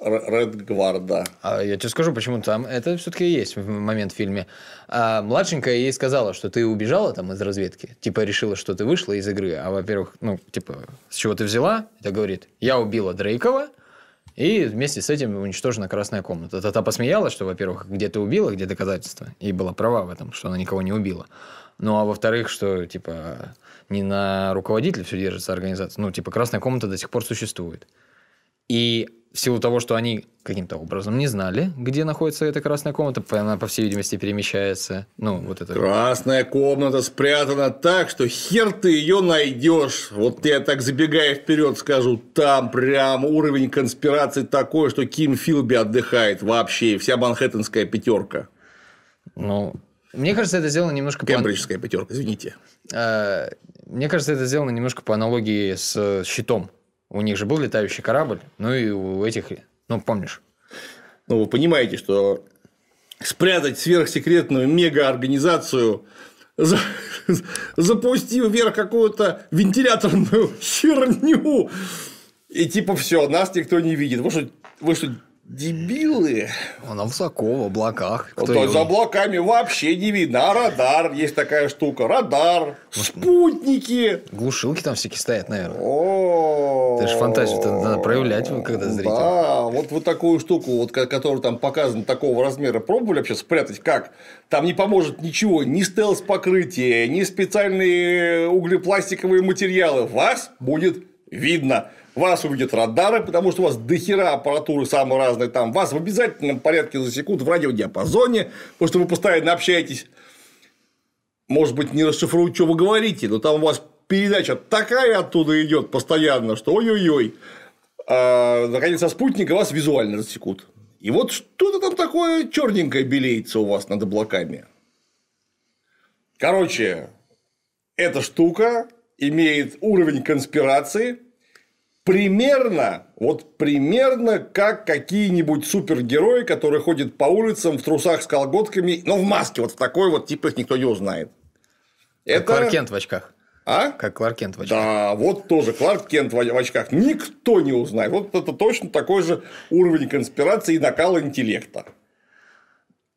Редгварда. А я тебе скажу, почему там это все-таки есть момент в фильме. А младшенькая ей сказала, что ты убежала там из разведки. Типа решила, что ты вышла из игры. А во-первых, ну, типа, с чего ты взяла? Это говорит, я убила Дрейкова, и вместе с этим уничтожена красная комната. Та посмеялась, что, во-первых, где ты убила, где доказательства. И была права в этом, что она никого не убила. Ну, а во-вторых, что, типа, не на руководителя все держится организация. Ну, типа, красная комната до сих пор существует. И в силу того, что они каким-то образом не знали, где находится эта красная комната, она, по всей видимости, перемещается. Ну, вот это. Красная комната спрятана так, что хер ты ее найдешь. Вот я так забегая вперед скажу, там прям уровень конспирации такой, что Ким Филби отдыхает вообще, вся манхэттенская пятерка. Ну, мне кажется, это сделано немножко по... Кембриджская пятерка, извините. Э, Мне кажется, это сделано немножко по аналогии с щитом. У них же был летающий корабль, ну и у этих, ну, помнишь. Ну, вы понимаете, что спрятать сверхсекретную мегаорганизацию, за- запустив вверх какую-то вентиляторную херню, и типа все, нас никто не видит. Вы что, вы что дебилы? Она высоко, в облаках. Вот Кто то её- за облаками вообще не видно. А радар есть такая штука. Радар, спутники. Глушилки там всякие стоят, наверное. О, Это ж фантазию-то надо проявлять, когда зритель. Да, вот вот такую штуку, вот, ко- которая там показана такого размера, пробовали вообще спрятать? Как? Там не поможет ничего, ни стелс-покрытие, ни специальные углепластиковые материалы. Вас будет видно. Вас увидят радары, потому что у вас дохера аппаратуры самые разные там. Вас в обязательном порядке засекут в радиодиапазоне, потому что вы постоянно общаетесь может быть, не расшифруют, что вы говорите, но там у вас передача такая оттуда идет постоянно, что ой-ой-ой. А, наконец, со спутника вас визуально засекут. И вот что-то там такое черненькое белеется у вас над облаками. Короче, эта штука имеет уровень конспирации примерно, вот примерно как какие-нибудь супергерои, которые ходят по улицам в трусах с колготками, но в маске, вот в такой вот, типа их никто не узнает. Как Кларк Кент в очках. А? Как Кларк Кент в очках. Да, вот тоже Кларк Кент в очках. Никто не узнает. Вот это точно такой же уровень конспирации и накала интеллекта.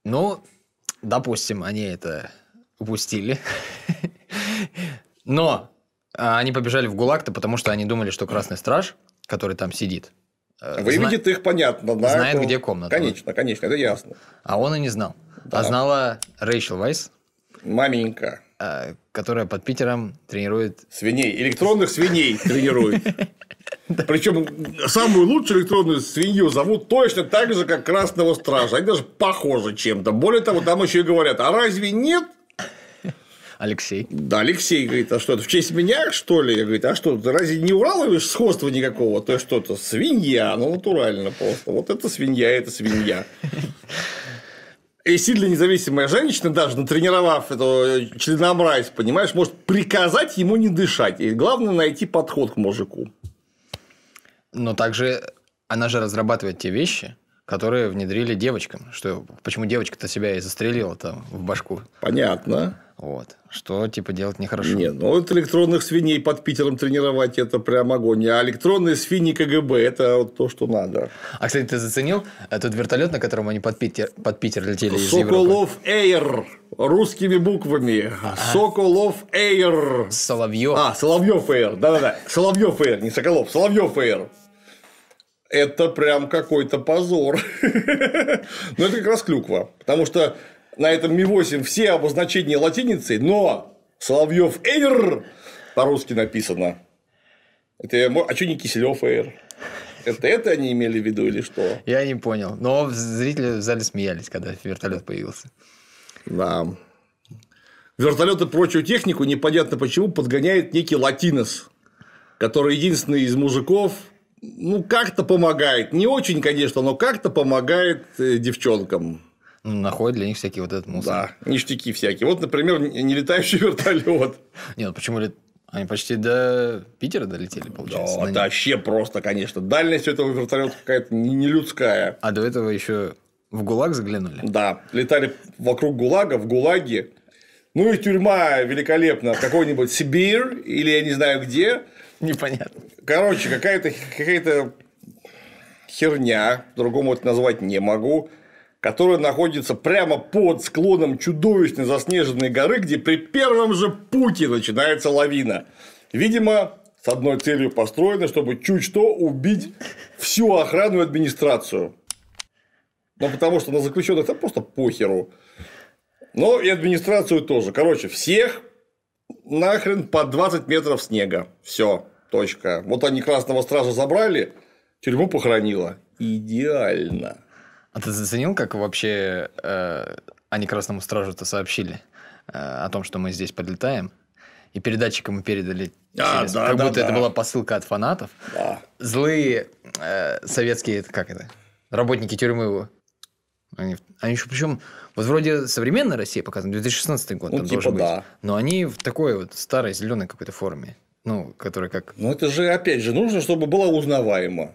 Ну, допустим, они это упустили. Но они побежали в ГУЛАГ-то, потому что они думали, что Красный Страж, который там сидит, э, Выведет их, понятно. да, знает, это- где комната. Конечно, конечно, это ясно. а он и не знал. Да. А знала Рэйчел Вайс, Маменька. э, которая под Питером тренирует... Свиней. Электронных свиней тренирует. Причем самую лучшую электронную свинью зовут точно так же, как Красного Стража. Они даже похожи чем-то. Более того, там еще и говорят, а разве нет? Алексей. Да, Алексей говорит, а что это в честь меня, что ли? Я говорю, а что, ты разве не ураловишь сходства никакого? То есть что-то свинья, ну натурально просто. Вот это свинья, это свинья. И сильно независимая женщина, даже натренировав эту членомразь, понимаешь, может приказать ему не дышать. И главное найти подход к мужику. Но также она же разрабатывает те вещи, которые внедрили девочкам. Что, почему девочка-то себя и застрелила там в башку. Понятно. Вот. Что, типа, делать нехорошо. Не, ну вот электронных свиней под Питером тренировать это прям огонь. А электронные свиньи КГБ это вот то, что надо. А, кстати, ты заценил этот вертолет, на котором они под Питер, под Питер летели из Европы? Соколов Эйр русскими буквами. Соколов Эйр. Соловьев. А, Соловьев Эйр. Да-да-да. Соловьев Эйр, не Соколов. Соловьев Эйр. Это прям какой-то позор. Но это как раз клюква. Потому что на этом Ми-8 все обозначения латиницей, но Соловьев Эйр по-русски написано. Это, а что не Киселев Эйр? Это это они имели в виду или что? Я не понял. Но зрители в зале смеялись, когда вертолет появился. Да. Вертолеты и прочую технику непонятно почему подгоняет некий латинос, который единственный из мужиков, ну, как-то помогает. Не очень, конечно, но как-то помогает э, девчонкам. Ну, находят для них всякий вот этот мусор. Да, ништяки всякие. Вот, например, не летающий вертолет. Не, ну почему. Они почти до Питера долетели, получается. Да, нем. вообще просто, конечно. Дальность этого вертолета какая-то не- нелюдская. А до этого еще в ГУЛАГ заглянули. Да, летали вокруг ГУЛАГа, в ГУЛАГе. Ну и тюрьма великолепна, какой-нибудь Сибирь или я не знаю где. Непонятно. Короче, какая-то какая херня, по-другому это назвать не могу, которая находится прямо под склоном чудовищно заснеженной горы, где при первом же пути начинается лавина. Видимо, с одной целью построена, чтобы чуть что убить всю охрану и администрацию. Ну, потому что на заключенных это просто похеру. Но и администрацию тоже. Короче, всех нахрен по 20 метров снега. Все, точка. Вот они Красного Стража забрали, тюрьму похоронила. Идеально. А ты заценил, как вообще э, они Красному Стражу-то сообщили э, о том, что мы здесь подлетаем? И передатчикам мы передали А, через- да, как да, будто это да. была посылка от фанатов. Да. Злые э, советские, это как это, работники тюрьмы его. Они, они еще причем, вот вроде современная Россия показана, 2016 год Ну, там типа должен быть. да. Но они в такой вот старой зеленой какой-то форме. Ну, которая как... Но это же, опять же, нужно, чтобы было узнаваемо.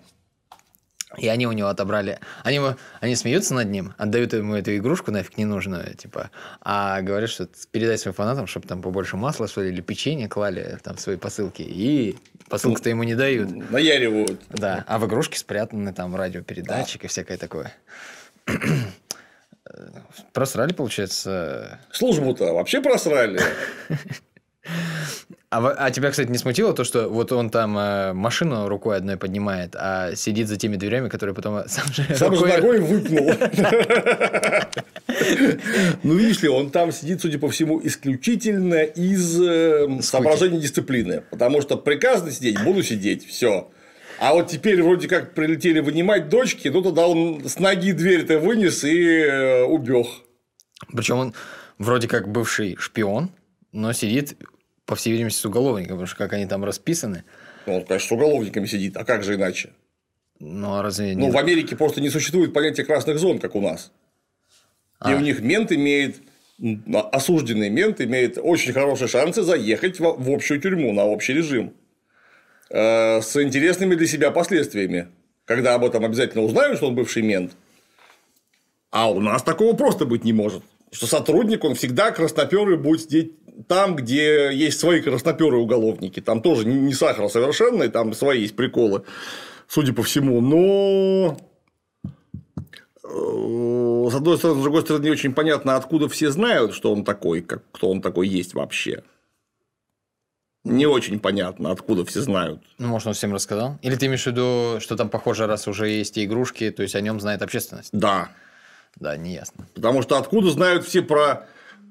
И они у него отобрали. Они, его- они смеются над ним, отдают ему эту игрушку нафиг ненужную, типа, а говорят, что передай своим фанатам, чтобы там побольше масла, что ли, или печенье клали там свои посылки. И посылку-то ему не дают. Наяривают. Да, а в игрушке спрятаны там радиопередатчик и всякое такое. Просрали, получается. Службу-то вообще просрали. А, а тебя, кстати, не смутило то, что вот он там э, машину рукой одной поднимает, а сидит за теми дверями, которые потом сам же Сам же рукой- ногой выпнул. Ну, видишь ли, он там сидит, судя по всему, исключительно из э, соображений дисциплины. Потому что приказано сидеть, буду сидеть, все. А вот теперь вроде как прилетели вынимать дочки, ну тогда он с ноги дверь-то вынес и э, убег. Причем он вроде как бывший шпион, но сидит, по всей видимости, с уголовником, потому что как они там расписаны. Ну, он, конечно, с уголовниками сидит, а как же иначе? Ну, а разве Ну, не... в Америке просто не существует понятия красных зон, как у нас. И А. у них мент имеет, осужденный мент имеет очень хорошие шансы заехать в в общую тюрьму на общий режим. Э, С интересными для себя последствиями. Когда об этом обязательно узнают, что он бывший мент. А у нас такого просто быть не может. Что сотрудник, он всегда красноперый будет сидеть там, где есть свои красноперые уголовники. Там тоже не сахар совершенный, там свои есть приколы, судя по всему. Но э, с одной стороны, с другой стороны, не очень понятно, откуда все знают, что он такой, как, кто он такой есть вообще. Не очень понятно, откуда все знают. Ну, может, он всем рассказал? Или ты имеешь в виду, что там, похоже, раз уже есть и игрушки, то есть о нем знает общественность? Да. Да, не ясно. Потому что откуда знают все про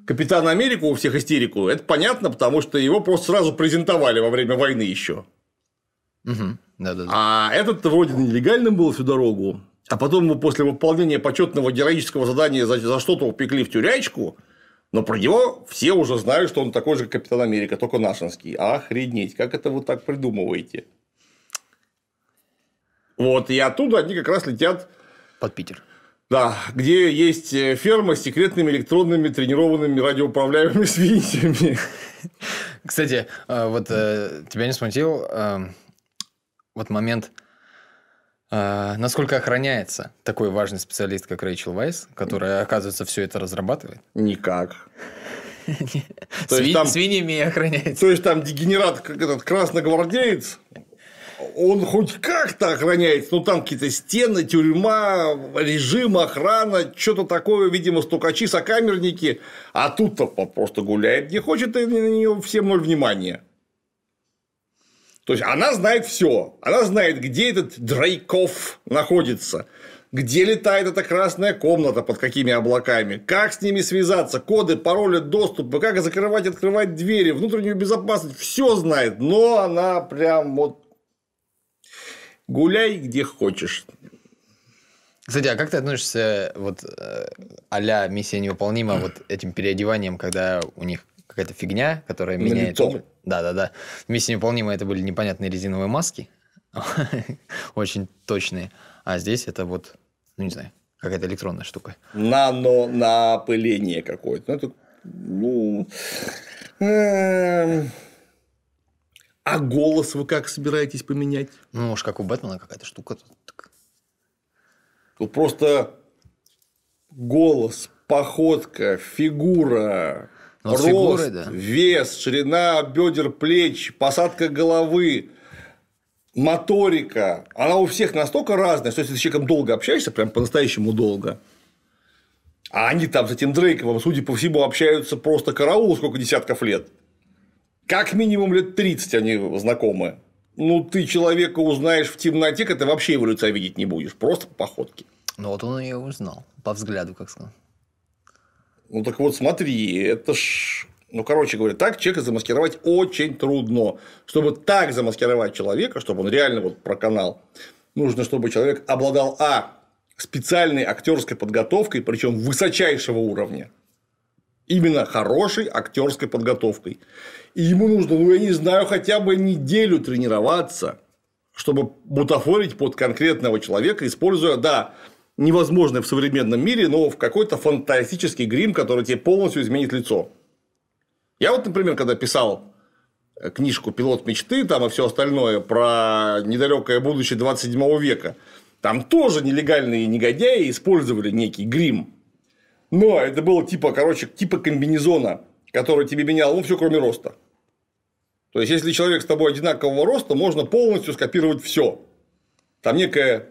Капитана Америку, у всех истерику, это понятно, потому что его просто сразу презентовали во время войны еще. Угу. Да, да, да. А этот вроде нелегальным был всю дорогу, а потом его после выполнения почетного героического задания за, за что-то упекли в тюрячку, но про него все уже знают, что он такой же как Капитан Америка, только нашинский. Охренеть, как это вы так придумываете? Вот, и оттуда они как раз летят Под Питер. Да, где есть э, ферма с секретными электронными тренированными радиоуправляемыми свиньями. Кстати, э, вот э, тебя не смутил вот момент, э, насколько охраняется такой важный специалист, как Рэйчел Вайс, которая, оказывается, все это разрабатывает? Никак. Свиньями охраняется. То есть там дегенерат, как этот красногвардеец, он хоть как-то охраняется, но там какие-то стены, тюрьма, режим, охрана, что-то такое, видимо, стукачи, сокамерники, а тут-то просто гуляет, не хочет, и на нее всем ноль внимания. То есть она знает все, она знает, где этот Дрейков находится, где летает эта красная комната, под какими облаками, как с ними связаться, коды, пароли, доступы, как закрывать, открывать двери, внутреннюю безопасность, все знает, но она прям вот гуляй где хочешь. Кстати, а как ты относишься вот э, а-ля миссия невыполнима вот этим переодеванием, когда у них какая-то фигня, которая На меняет... лицо? Да, да, да. Миссия невыполнима это были непонятные резиновые маски, очень точные, а здесь это вот, ну не знаю, какая-то электронная штука. Нано напыление какое-то. Ну, это, ну, эм, А голос вы как собираетесь поменять? Ну, может, как у Бэтмена какая-то штука. тут. Тут просто голос, походка, фигура, Ну, вот с рост, фигурой, да. вес, ширина бедер, плеч, посадка головы, моторика. Она у всех настолько разная, что если ты с человеком долго общаешься, прям по-настоящему долго, а они там с этим Дрейковым, судя по всему, общаются просто караул сколько десятков лет. Как минимум лет 30 они знакомы. Ну, ты человека узнаешь в темноте, когда ты вообще его лица видеть не будешь. Просто по походке. Ну, вот он ее узнал. По взгляду, как сказал. Ну так вот, смотри, это ж. Ну, короче говоря, так человека замаскировать очень трудно. Чтобы так замаскировать человека, чтобы он реально вот проканал, нужно, чтобы человек обладал А специальной актерской подготовкой, причем высочайшего уровня. Именно хорошей актерской подготовкой. И ему нужно, ну, я не знаю, хотя бы неделю тренироваться, чтобы бутафорить под конкретного человека, используя, да, невозможное в современном мире, но в какой-то фантастический грим, который тебе полностью изменит лицо. Я вот, например, когда писал книжку «Пилот мечты» там и все остальное про недалекое будущее 27 века, там тоже нелегальные негодяи использовали некий грим. Но это было типа, короче, типа комбинезона, который тебе менял, ну, все кроме роста. То есть, если человек с тобой одинакового роста, можно полностью скопировать все. Там некая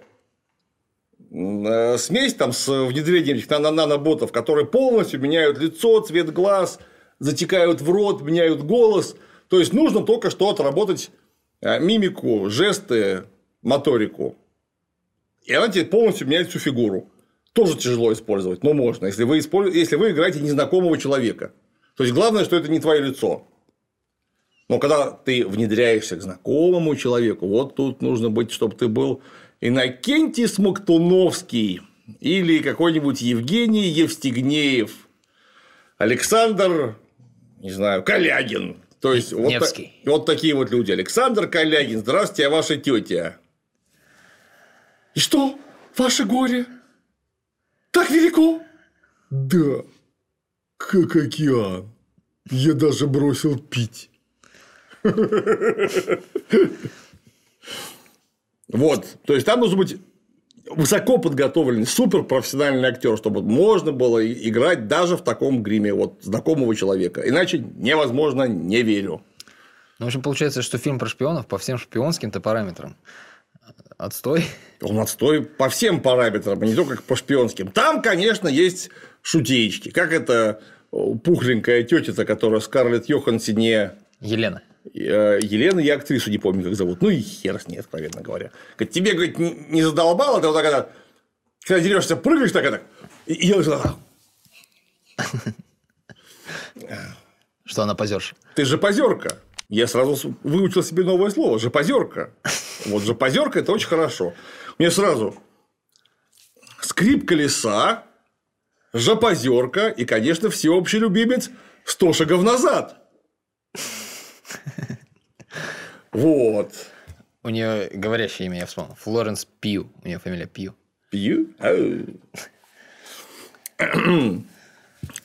э, смесь там с внедрением наноботов, которые полностью меняют лицо, цвет глаз, затекают в рот, меняют голос. То есть, нужно только что отработать э, мимику, жесты, моторику. И она тебе полностью меняет всю фигуру. Тоже тяжело использовать, но можно, если вы, использ- если вы играете незнакомого человека. То есть, главное, что это не твое лицо. Но когда ты внедряешься к знакомому человеку, вот тут нужно быть, чтобы ты был Иннокентий Смоктуновский или какой-нибудь Евгений Евстигнеев, Александр, не знаю, Калягин. То есть, вот, Невский. вот такие вот люди. Александр Калягин, здравствуйте, а ваша тетя. И что? Ваше горе? Так велико? Да, как океан. Я даже бросил пить. Вот, то есть там должен быть высоко подготовленный, суперпрофессиональный актер, чтобы можно было играть даже в таком гриме вот знакомого человека. Иначе невозможно, не верю. Ну, в общем, получается, что фильм про шпионов по всем шпионским-то параметрам. Отстой. Он отстой по всем параметрам, а не только по шпионским. Там, конечно, есть шутеечки. Как это пухленькая тетя, которая Скарлетт Йохансене Елена. Э, Елена, я актрису не помню, как зовут. Ну и хер с ней, откровенно говоря. Говорит, тебе, говорит, не не задолбало, ты вот так это, когда дерешься, прыгаешь так это, и делаешь так. Что она позерша. Ты же позерка. Я сразу выучил себе новое слово. Жопозерка. Вот жопозерка это очень хорошо. Мне сразу скрип колеса, жопозерка и, конечно, всеобщий любимец сто шагов назад. Вот. У нее говорящее имя, я вспомнил. Флоренс Пью. У нее фамилия Пью. Пью?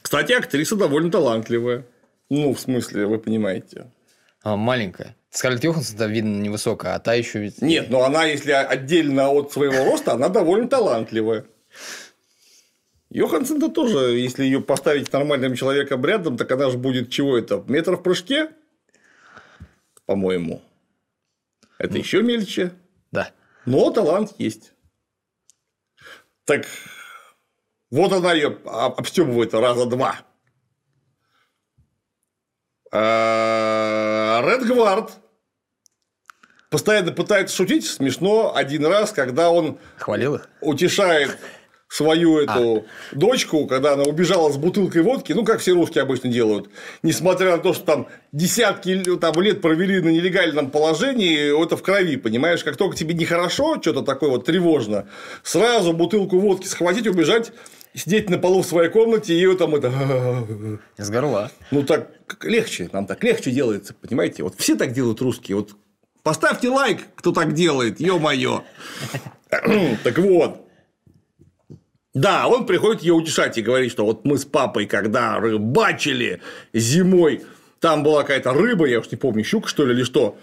Кстати, актриса довольно талантливая. Ну, в смысле, вы понимаете. Маленькая. Скарлетт Йоханссон, да, видно, невысокая, а та еще ведь... Нет, но она, если отдельно от своего роста, она довольно талантливая. Йоханссон-то тоже, если ее поставить нормальным человеком рядом, так она же будет чего это? Метр в прыжке? По-моему. Это еще мельче. Да. Но талант есть. Так вот она ее обстебывает раза два. А, Редгвард постоянно пытается шутить смешно один раз, когда он Хвалил их? утешает свою эту дочку, когда она убежала с бутылкой водки, ну, как все русские обычно делают, несмотря на то, что там десятки там, лет провели на нелегальном положении, это в крови, понимаешь, как только тебе нехорошо, что-то такое вот тревожно, сразу бутылку водки схватить, убежать, сидеть на полу в своей комнате и там это... Из горла. Ну, так легче, нам так легче делается, понимаете? Вот все так делают русские. Вот поставьте лайк, кто так делает, ё-моё. Так вот. Да, он приходит ее утешать и говорит, что вот мы с папой, когда рыбачили зимой, там была какая-то рыба, я уж не помню, щука, что ли, или что.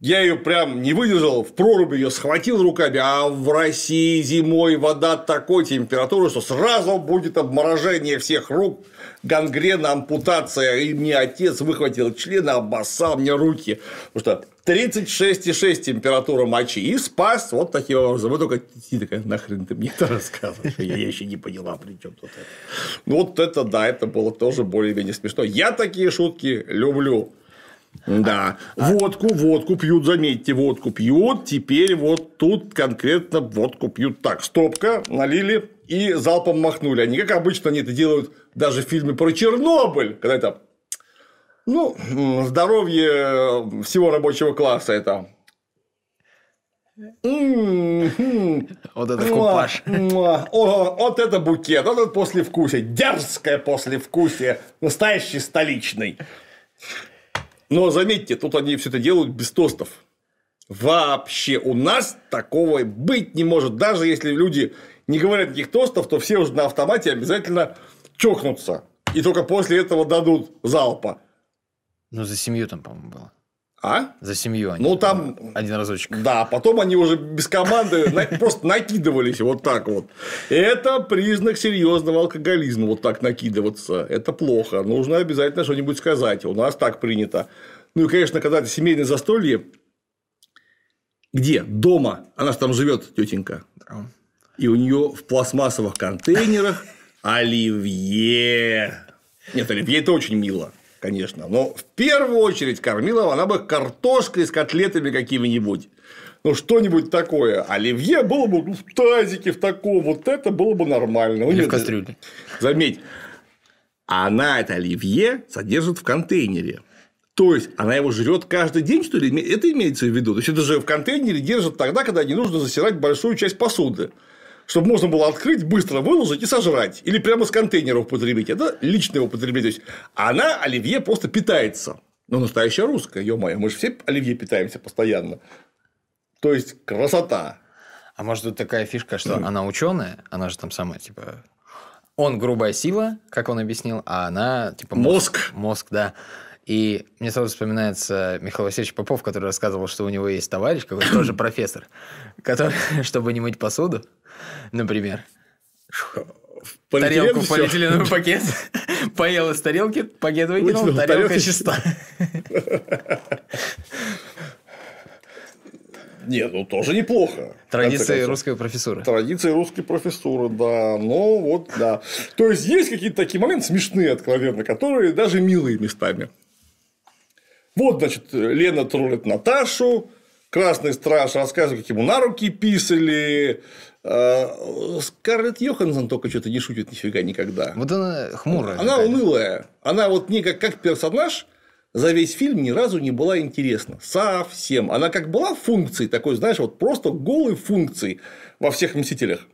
Я ее прям не выдержал, в проруби ее схватил руками, а в России зимой вода такой температуры, что сразу будет обморожение всех рук, гангрена, ампутация, и мне отец выхватил член, обоссал мне руки, потому что 36,6 температура мочи, и спас вот таким образом. Вы только такая, нахрен ты мне это рассказываешь, я еще не поняла, при чем тут это. Ну, вот это да, это было тоже более-менее смешно. Я такие шутки люблю. Да, водку, водку пьют, заметьте, водку пьют. Теперь вот тут конкретно водку пьют. Так, стопка, налили и залпом махнули. Они, как обычно, они это делают даже в фильме про Чернобыль, когда это ну, здоровье всего рабочего класса это. Вот это купаж. Вот это букет, вот это послевкусие, дерзкое послевкусие, настоящий столичный. Но заметьте, тут они все это делают без тостов. Вообще у нас такого быть не может. Даже если люди не говорят никаких тостов, то все уже на автомате обязательно чокнутся. И только после этого дадут залпа. Ну, за семью там, по-моему, было. А? За семью они. Ну, там... Один разочек. Да, потом они уже без команды просто накидывались вот так вот. Это признак серьезного алкоголизма, вот так накидываться. Это плохо. Нужно обязательно что-нибудь сказать. У нас так принято. Ну, и, конечно, когда это семейное застолье, где? Дома. Она же там живет, тетенька. И у нее в пластмассовых контейнерах оливье. Нет, оливье это очень мило конечно. Но в первую очередь кормила она бы картошкой с котлетами какими-нибудь. Ну, что-нибудь такое. Оливье было бы ну, в тазике в таком, вот это было бы нормально. Или в кастрюле. Заметь, она это оливье содержит в контейнере. То есть, она его жрет каждый день, что ли? Это имеется в виду. То есть, это же в контейнере держат тогда, когда не нужно засирать большую часть посуды чтобы можно было открыть, быстро выложить и сожрать. Или прямо с контейнера употребить. Это личное употребление. То есть, она оливье просто питается. Ну, настоящая русская, ё-моё, мы же все оливье питаемся постоянно. То есть, красота. А может, тут такая фишка, что она ученая, она же там самая, типа, он грубая сила, как он объяснил, а она, типа, мозг. Мозг, мозг да. И мне сразу вспоминается Михаил Васильевич Попов, который рассказывал, что у него есть товарищ, какой-то тоже профессор, который, чтобы не мыть посуду, например, тарелку в полиэтиленовый пакет, поел из тарелки, пакет выкинул, тарелка чиста. Нет, ну тоже неплохо. Традиции русской профессуры. Традиции русской профессуры, да. Ну, вот, да. То есть, есть какие-то такие моменты смешные, откровенно, которые даже милые местами. Вот, значит, Лена троллит Наташу, Красный Страж рассказывает, как ему на руки писали, а, Скарлетт Йоханссон только что-то не шутит нифига никогда. Вот она хмурая. Она какая-то. унылая. Она вот не как, как персонаж за весь фильм ни разу не была интересна. Совсем. Она как была функцией такой, знаешь, вот просто голой функцией во всех «Мстителях».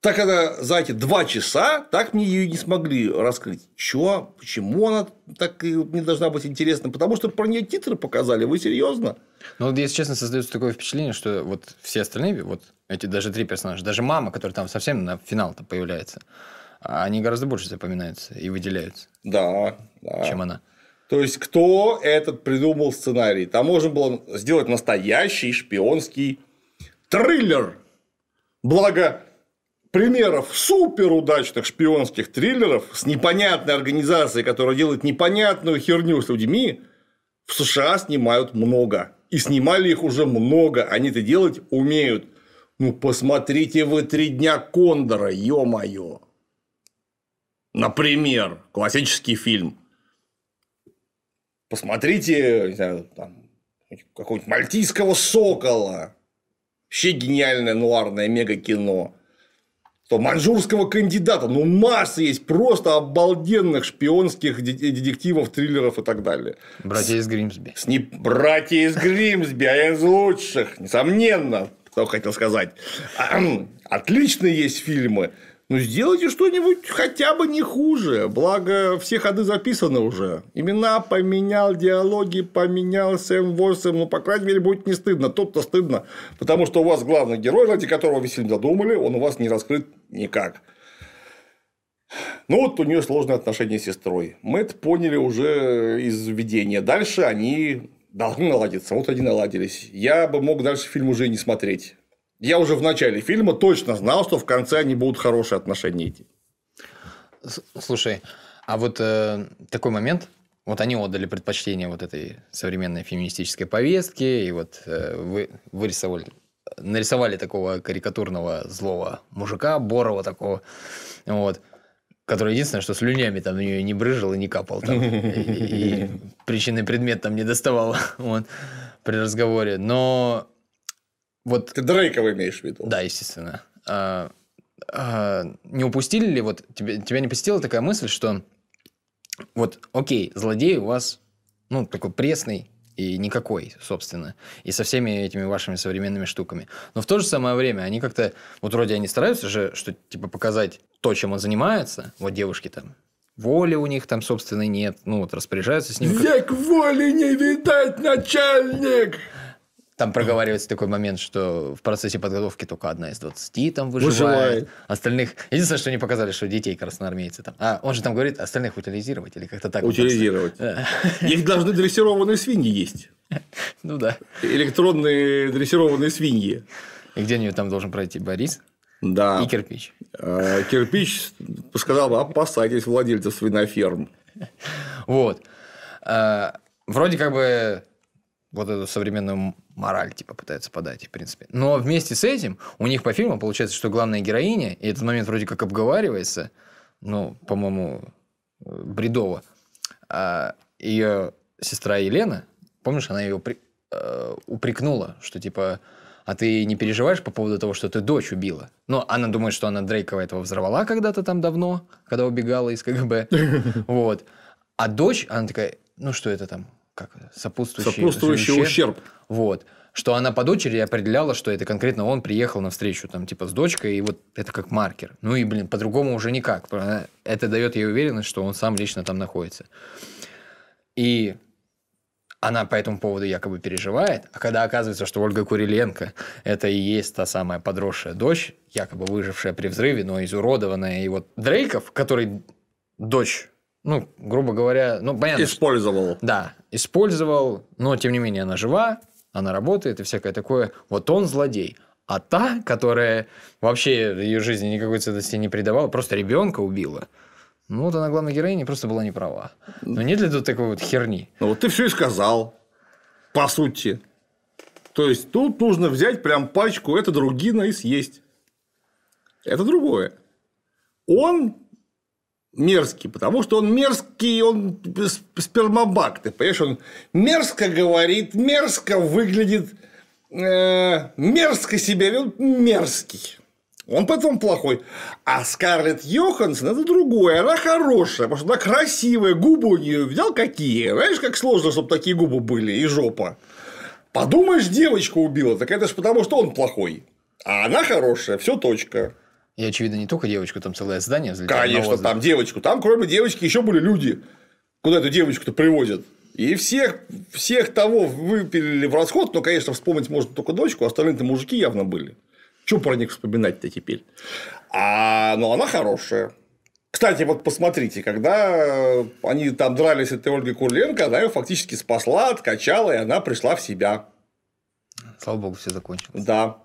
Так она за эти два часа так мне ее не смогли раскрыть. Чё? Почему она так не должна быть интересна? Потому что про нее титры показали. Вы серьезно? Ну, вот, если честно, создается такое впечатление, что вот все остальные, вот эти даже три персонажа, даже мама, которая там совсем на финал-то появляется, они гораздо больше запоминаются и выделяются. Да, да. Чем она. То есть, кто этот придумал сценарий? Там можно было сделать настоящий шпионский триллер. Благо, примеров суперудачных шпионских триллеров с непонятной организацией, которая делает непонятную херню с людьми, в США снимают много. И снимали их уже много. Они это делать умеют. Ну, посмотрите вы «Три дня Кондора», ё-моё. Например, классический фильм. Посмотрите, какого-нибудь мальтийского сокола. Вообще гениальное нуарное мега-кино то маньчжурского кандидата, ну масса есть просто обалденных шпионских детективов, триллеров и так далее. Братья из Гримсби. С, не... Братья из Гримсби, а из лучших, несомненно, кто хотел сказать. Отличные есть фильмы. Ну, сделайте что-нибудь хотя бы не хуже. Благо, все ходы записаны уже. Имена поменял, диалоги поменял, Сэм Ворсом. Ну, по крайней мере, будет не стыдно. Тут-то стыдно. Потому что у вас главный герой, ради которого вы фильм задумали, он у вас не раскрыт никак. Ну, вот у нее сложные отношения с сестрой. Мы это поняли уже из введения. Дальше они должны наладиться. Вот они наладились. Я бы мог дальше фильм уже и не смотреть. Я уже в начале фильма точно знал, что в конце они будут хорошие отношения идти. Слушай, а вот э, такой момент, вот они отдали предпочтение вот этой современной феминистической повестке, и вот э, вы вырисовали, нарисовали такого карикатурного злого мужика, борова такого, вот, который единственное, что слюнями там на нее не брыжил и не капал там, и, и причинный предмет там не доставал вот, при разговоре. Но вот... Ты Дрейкова имеешь в виду? Да, естественно. А, а, не упустили ли, вот тебя, тебя не посетила такая мысль, что вот, окей, злодей у вас, ну, такой пресный, и никакой, собственно, и со всеми этими вашими современными штуками. Но в то же самое время они как-то, вот вроде они стараются же, что типа показать то, чем он занимается, вот девушки там, воли у них там, собственно, нет, ну вот распоряжаются с ним. Век воли не видать, начальник! Там проговаривается такой момент, что в процессе подготовки только одна из 20 там выживает. выживает. Остальных... Единственное, что не показали, что детей красноармейцы там. А он же там говорит, остальных утилизировать или как-то так. Утилизировать. Их должны дрессированные свиньи есть. Ну да. Электронные дрессированные свиньи. И где нибудь там должен пройти Борис? Да. И кирпич. А, кирпич сказал опасайтесь владельцев свиноферм. Вот. А, вроде как бы вот эту современную мораль типа пытаются подать, в принципе. Но вместе с этим у них по фильму получается, что главная героиня, и этот момент вроде как обговаривается, ну, по-моему, бредово, а ее сестра Елена, помнишь, она ее при... э, упрекнула, что типа а ты не переживаешь по поводу того, что ты дочь убила? Но она думает, что она Дрейкова этого взорвала когда-то там давно, когда убегала из КГБ. Вот. А дочь, она такая, ну что это там, как сопутствующий, сопутствующий ущерб. ущерб. Вот. Что она по дочери определяла, что это конкретно он приехал на встречу там типа с дочкой, и вот это как маркер. Ну и, блин, по-другому уже никак. Это дает ей уверенность, что он сам лично там находится. И она по этому поводу якобы переживает, а когда оказывается, что Ольга Куриленко – это и есть та самая подросшая дочь, якобы выжившая при взрыве, но изуродованная, и вот Дрейков, который дочь ну, грубо говоря, ну, понятно. Использовал. Что, да, использовал, но тем не менее она жива, она работает и всякое такое. Вот он злодей. А та, которая вообще ее жизни никакой ценности не придавала, просто ребенка убила. Ну, вот она главная героиня просто была не права. Но нет ли тут такой вот херни? Ну, вот ты все и сказал. По сути. То есть, тут нужно взять прям пачку, это другина и съесть. Это другое. Он мерзкий, потому что он мерзкий, он спермобак, ты понимаешь, он мерзко говорит, мерзко выглядит, э, мерзко себя ведет, мерзкий. Он поэтому плохой. А Скарлетт Йоханссон это другое. Она хорошая, потому что она красивая, губы у нее видел какие. Знаешь, как сложно, чтобы такие губы были и жопа. Подумаешь, девочку убила, так это же потому, что он плохой. А она хорошая, все точка. И, очевидно, не только девочку, там целое здание взлетело. Конечно, там девочку. Там, кроме девочки, еще были люди. Куда эту девочку-то привозят. И всех, всех того выпилили в расход, но, конечно, вспомнить можно только дочку, остальные-то мужики явно были. Чем про них вспоминать-то теперь? А, ну, она хорошая. Кстати, вот посмотрите, когда они там дрались с этой Ольгой Курленко, она ее фактически спасла, откачала, и она пришла в себя. Слава богу, все закончилось. Да.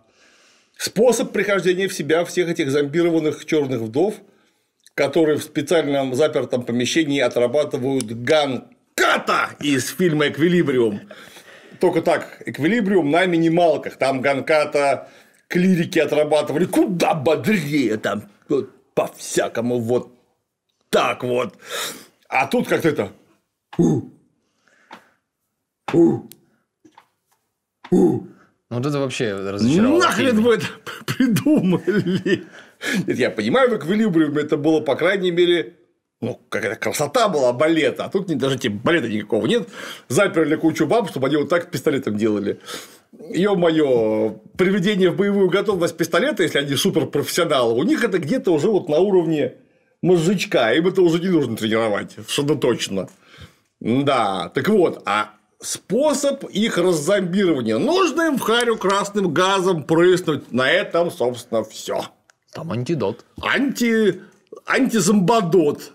Способ прихождения в себя всех этих зомбированных черных вдов, которые в специальном запертом помещении отрабатывают ганката из фильма «Эквилибриум». Только так, «Эквилибриум» на минималках. Там ганката клирики отрабатывали куда бодрее, там вот, по-всякому вот так вот. А тут как-то это... У, у, у, вот это вообще разочаровало. Нахрен вы это придумали? Нет, я понимаю, в эквилибриуме это было, по крайней мере, ну, какая-то красота была балета, а тут даже типа балета никакого нет. Заперли кучу баб, чтобы они вот так пистолетом делали. Ё-моё, приведение в боевую готовность пистолета, если они суперпрофессионалы, у них это где-то уже вот на уровне мозжечка, им это уже не нужно тренировать, что-то точно. Да, так вот, а способ их раззомбирования. Нужно им в харю красным газом прыснуть. На этом, собственно, все. Там антидот. Анти... Антизомбодот.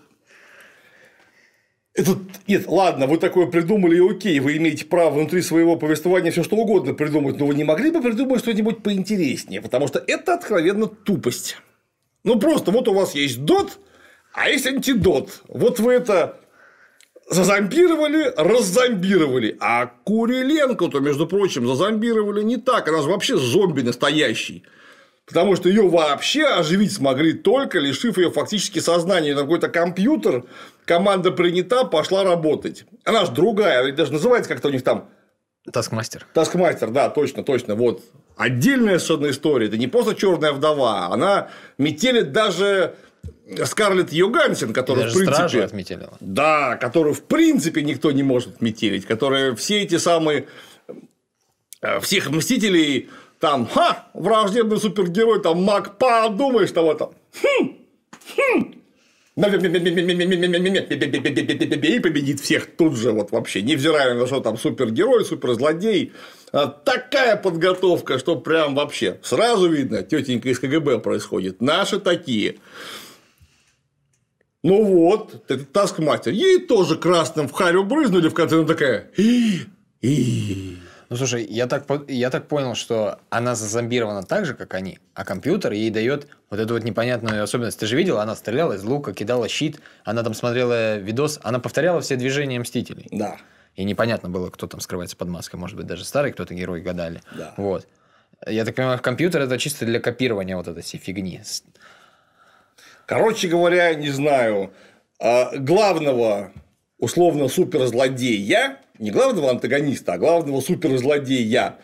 этот, нет, ладно, вы такое придумали, и окей, вы имеете право внутри своего повествования все что угодно придумать, но вы не могли бы придумать что-нибудь поинтереснее, потому что это откровенно тупость. Ну, просто вот у вас есть дот, а есть антидот. Вот вы это зазомбировали, раззомбировали. А Куриленко-то, между прочим, зазомбировали не так. Она же вообще зомби настоящий. Потому что ее вообще оживить смогли только лишив ее фактически сознания. На какой-то компьютер команда принята, пошла работать. Она же другая, даже называется как-то у них там Таскмастер. Таскмастер, да, точно, точно. Вот отдельная совершенно история. Это не просто черная вдова, она метелит даже Скарлетт Йогансен, которая в принципе... отметелила. Да, которую в принципе никто не может метелить, которая все эти самые э, всех мстителей там, ха, враждебный супергерой, там, маг, подумаешь, там это, хм, хм, и победит всех тут же, вот вообще, невзирая на то, что там супергерой, суперзлодей. А Такая подготовка, что прям вообще сразу видно, тетенька из КГБ происходит. Наши такие. Ну вот, это таскмастер. Ей тоже красным в харю брызнули в конце, она такая. Ну, слушай, я так, я так понял, что она зазомбирована так же, как они, а компьютер ей дает вот эту вот непонятную особенность. Ты же видел, она стреляла из лука, кидала щит, она там смотрела видос, она повторяла все движения Мстителей. Да. И непонятно было, кто там скрывается под маской. Может быть, даже старый кто-то герой гадали. Да. Вот. Я так понимаю, компьютер это чисто для копирования вот этой всей фигни. Короче говоря, не знаю, а, главного условно суперзлодея, не главного антагониста, а главного суперзлодея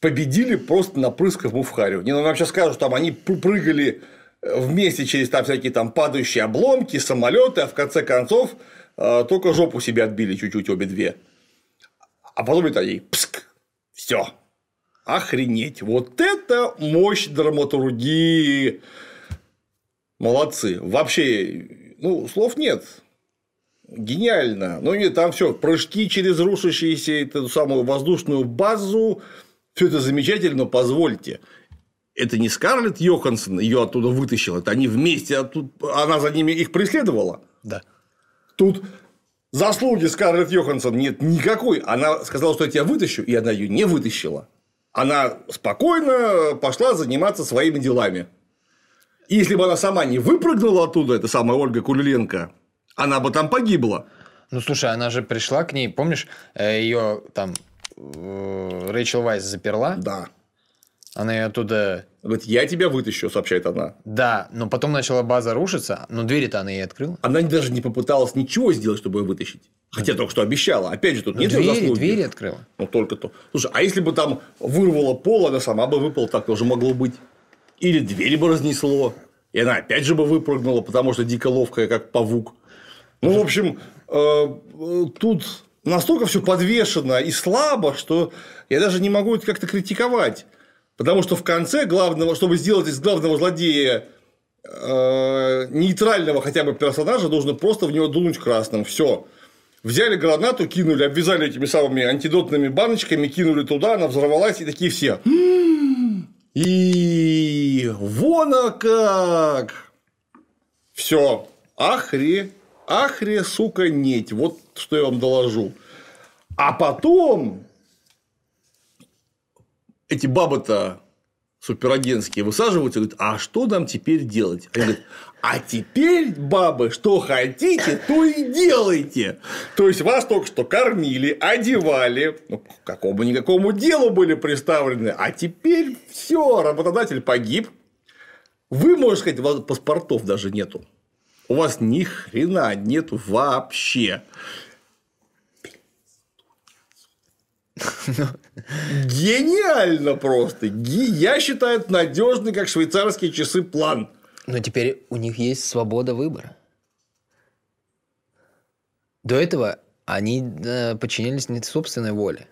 победили просто ему в харю. Не, ну нам сейчас скажут, что там они пр- прыгали э, вместе через там всякие там падающие обломки, самолеты, а в конце концов э, только жопу себе отбили чуть-чуть обе две. А потом это ей пск, все. Охренеть. Вот это мощь драматургии. Молодцы. Вообще, ну, слов нет. Гениально. Ну, нет, там все, прыжки через рушащиеся эту самую воздушную базу. Все это замечательно, но позвольте. Это не Скарлетт Йоханссон ее оттуда вытащила, это они вместе, оттуда, она за ними их преследовала. Да. Тут заслуги Скарлетт Йоханссон нет никакой. Она сказала, что я тебя вытащу, и она ее не вытащила. Она спокойно пошла заниматься своими делами. И если бы она сама не выпрыгнула оттуда, эта самая Ольга Кулиленко, она бы там погибла. Ну, слушай, она же пришла к ней, помнишь, ее там э, Рэйчел Вайс заперла, Да. она ее оттуда... Говорит, я тебя вытащу, сообщает она. Да, но потом начала база рушиться, но двери-то она ей открыла. Она даже не попыталась ничего сделать, чтобы ее вытащить. Хотя только что обещала. Опять же, тут Ну, нет двери, заслуги. двери открыла. Ну, только то. Слушай, а если бы там вырвало пол, она сама бы выпала, так тоже могло быть. Или двери бы разнесло. И она опять же бы выпрыгнула, потому что дико ловкая, как павук. Ну, в общем, э, э, тут настолько все подвешено и слабо, что я даже не могу это как-то критиковать. Потому что в конце главного, чтобы сделать из главного злодея э, нейтрального хотя бы персонажа, нужно просто в него дунуть красным. Все. Взяли гранату, кинули, обвязали этими самыми антидотными баночками, кинули туда, она взорвалась, и такие все. «М, И вон а как! Все. Ахре, ахре, сука, неть. Вот что я вам доложу. А потом эти бабы-то суперагентские высаживаются и говорят, а что нам теперь делать? Они говорят, а теперь, бабы, что хотите, то и делайте. То есть, вас только что кормили, одевали, ну, какому-никакому делу были представлены, а теперь все, работодатель погиб. Вы, можно сказать, у вас паспортов даже нету. У вас ни хрена нету вообще. Гениально просто. Я считаю, это надежный, как швейцарские часы, план. Но теперь у них есть свобода выбора. До этого они э, подчинялись не собственной воле.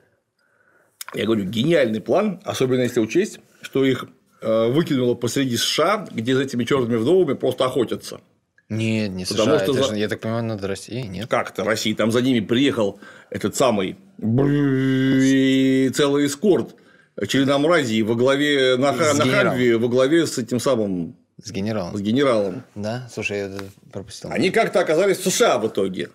Я говорю, гениальный план, особенно если учесть, что их э, выкинуло посреди США, где за этими черными вдовами просто охотятся. Нет, не США. Потому что это за- же, я так понимаю, над Россией, нет? Как-то России, там за ними приехал этот самый брррр, целый эскорт Черномразии во главе на, на во главе с этим самым С генералом. С генералом. Да? Слушай, я это пропустил. Они как-то оказались в США в итоге.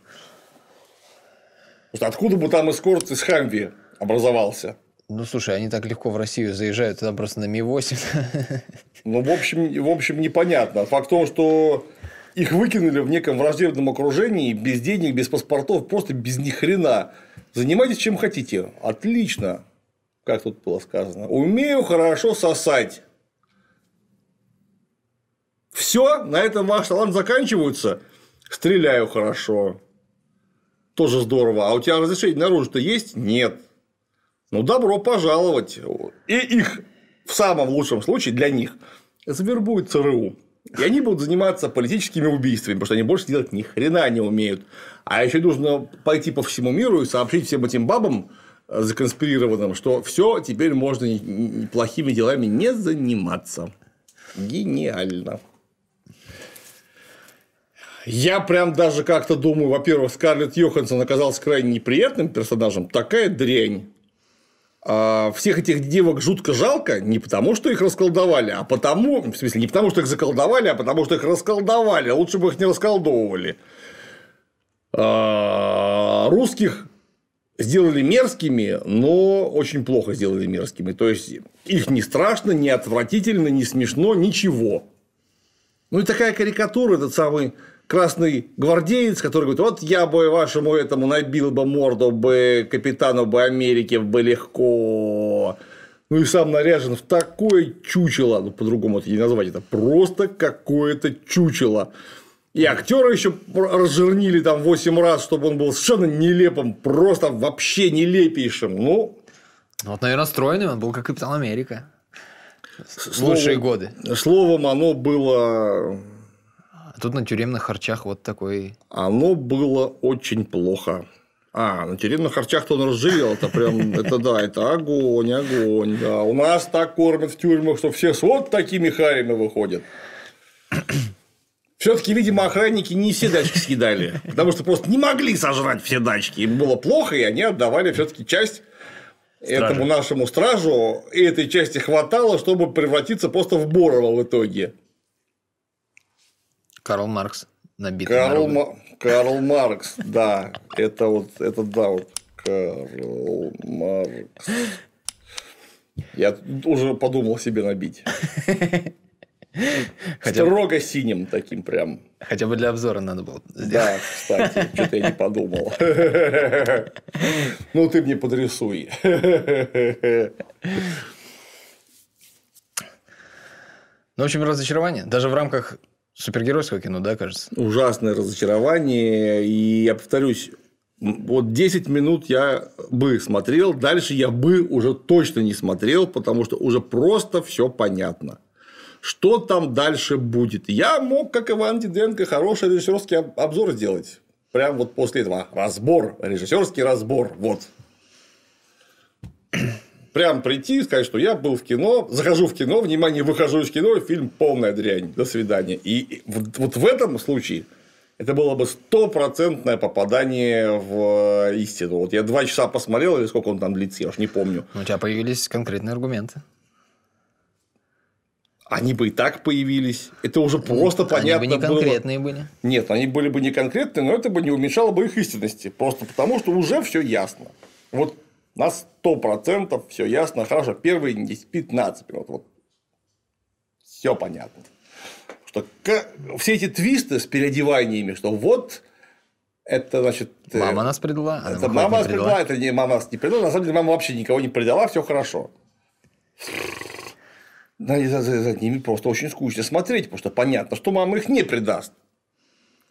Потому что откуда бы там эскорт из Хамви образовался? Ну, слушай, они так легко в Россию заезжают, туда просто на Ми-8. Ну, в общем, в общем, непонятно. Факт в том, что их выкинули в неком враждебном окружении, без денег, без паспортов, просто без ни хрена. Занимайтесь чем хотите. Отлично. Как тут было сказано. Умею хорошо сосать. Все, на этом ваш талант заканчивается. Стреляю хорошо. Тоже здорово. А у тебя разрешение на оружие-то есть? Нет. Ну, добро пожаловать. И их в самом лучшем случае для них завербует ЦРУ. И они будут заниматься политическими убийствами, потому что они больше делать ни хрена не умеют. А еще нужно пойти по всему миру и сообщить всем этим бабам э, законспирированным, что все теперь можно плохими делами не заниматься. Гениально. Я прям даже как-то думаю, во-первых, Скарлетт Йоханссон оказался крайне неприятным персонажем. Такая дрянь. А всех этих девок жутко жалко не потому, что их расколдовали, а потому, в смысле, не потому, что их заколдовали, а потому, что их расколдовали. Лучше бы их не расколдовывали. А русских сделали мерзкими, но очень плохо сделали мерзкими. То есть их не страшно, не отвратительно, не смешно, ничего. Ну и такая карикатура, этот самый красный гвардеец, который говорит, вот я бы вашему этому набил бы морду бы капитану бы Америки бы легко. Ну и сам наряжен в такое чучело, ну по-другому это не назвать, это просто какое-то чучело. И актера еще разжирнили там 8 раз, чтобы он был совершенно нелепым, просто вообще нелепейшим. Ну, вот, наверное, стройный он был как Капитан Америка. Лучшие годы. Словом, оно было а тут на тюремных харчах вот такой. Оно было очень плохо. А, на тюремных харчах-то он разжирел, это прям, это да, это огонь, огонь, да. У нас так кормят в тюрьмах, что все с вот такими харями выходят. Все-таки, видимо, охранники не все дачки съедали, потому что просто не могли сожрать все дачки. Им было плохо, и они отдавали все-таки часть Стражи. этому нашему стражу, и этой части хватало, чтобы превратиться просто в Борова в итоге. Карл Маркс набитый Карл, Ма... Карл Маркс, да. Это вот, это да, вот Карл Маркс. Я уже подумал себе набить. Хотя... Строго синим таким прям. Хотя бы для обзора надо было сделать. Да, кстати, что-то я не подумал. Ну, ты мне подрисуй. Ну, в общем, разочарование. Даже в рамках Супергеройского кино, да, кажется? Ужасное разочарование. И я повторюсь, вот 10 минут я бы смотрел, дальше я бы уже точно не смотрел, потому что уже просто все понятно. Что там дальше будет? Я мог, как Иван Диденко, хороший режиссерский обзор сделать. Прям вот после этого. Разбор, режиссерский разбор. Вот прям прийти и сказать, что я был в кино, захожу в кино, внимание, выхожу из кино, фильм полная дрянь, до свидания. И вот, в этом случае это было бы стопроцентное попадание в истину. Вот я два часа посмотрел, или сколько он там длится, я уж не помню. Но у тебя появились конкретные аргументы. Они бы и так появились. Это уже просто они понятно бы не конкретные было. были. Нет, они были бы не конкретные, но это бы не уменьшало бы их истинности. Просто потому, что уже все ясно. Вот на 100% все ясно, хорошо. Первые 10-15 минут. Вот. Все понятно. Что все эти твисты с переодеваниями, что вот это значит. Э, мама нас предала. Это мама нас предала. это не мама нас не предала. На самом деле, мама вообще никого не предала, все хорошо. За, за, за ними просто очень скучно смотреть, потому что понятно, что мама их не предаст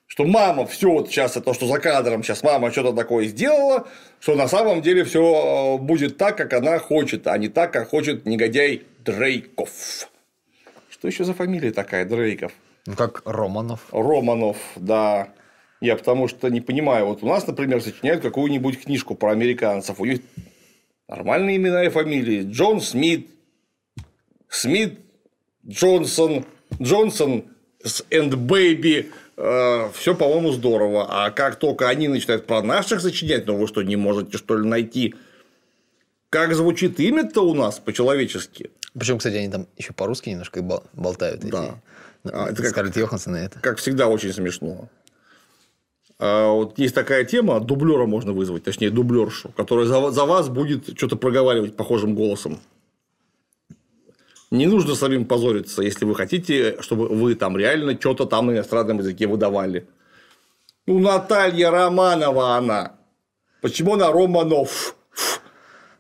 что мама все вот сейчас это что за кадром сейчас мама что-то такое сделала, что на самом деле все э, будет так, как она хочет, а не так, как хочет негодяй Дрейков. Что еще за фамилия такая Дрейков? Ну как Романов. Романов, да. Я потому что не понимаю, вот у нас, например, сочиняют какую-нибудь книжку про американцев, у них нормальные имена и фамилии. Джон Смит, Смит, Джонсон, Джонсон энд Бэйби, Э, все, по-моему, здорово. А как только они начинают про наших сочинять, ну вы что, не можете, что ли, найти, как звучит имя-то у нас по-человечески? Причем, кстати, они там еще по-русски немножко болтают. Да. Эти А, это как, Скарлетт Йоханссон и это. как всегда очень смешно. А вот есть такая тема, дублера можно вызвать, точнее дублершу, которая за, за вас будет что-то проговаривать похожим голосом. Не нужно самим позориться, если вы хотите, чтобы вы там реально что-то там на иностранном языке выдавали. Ну, Наталья Романова она. Почему она Романов?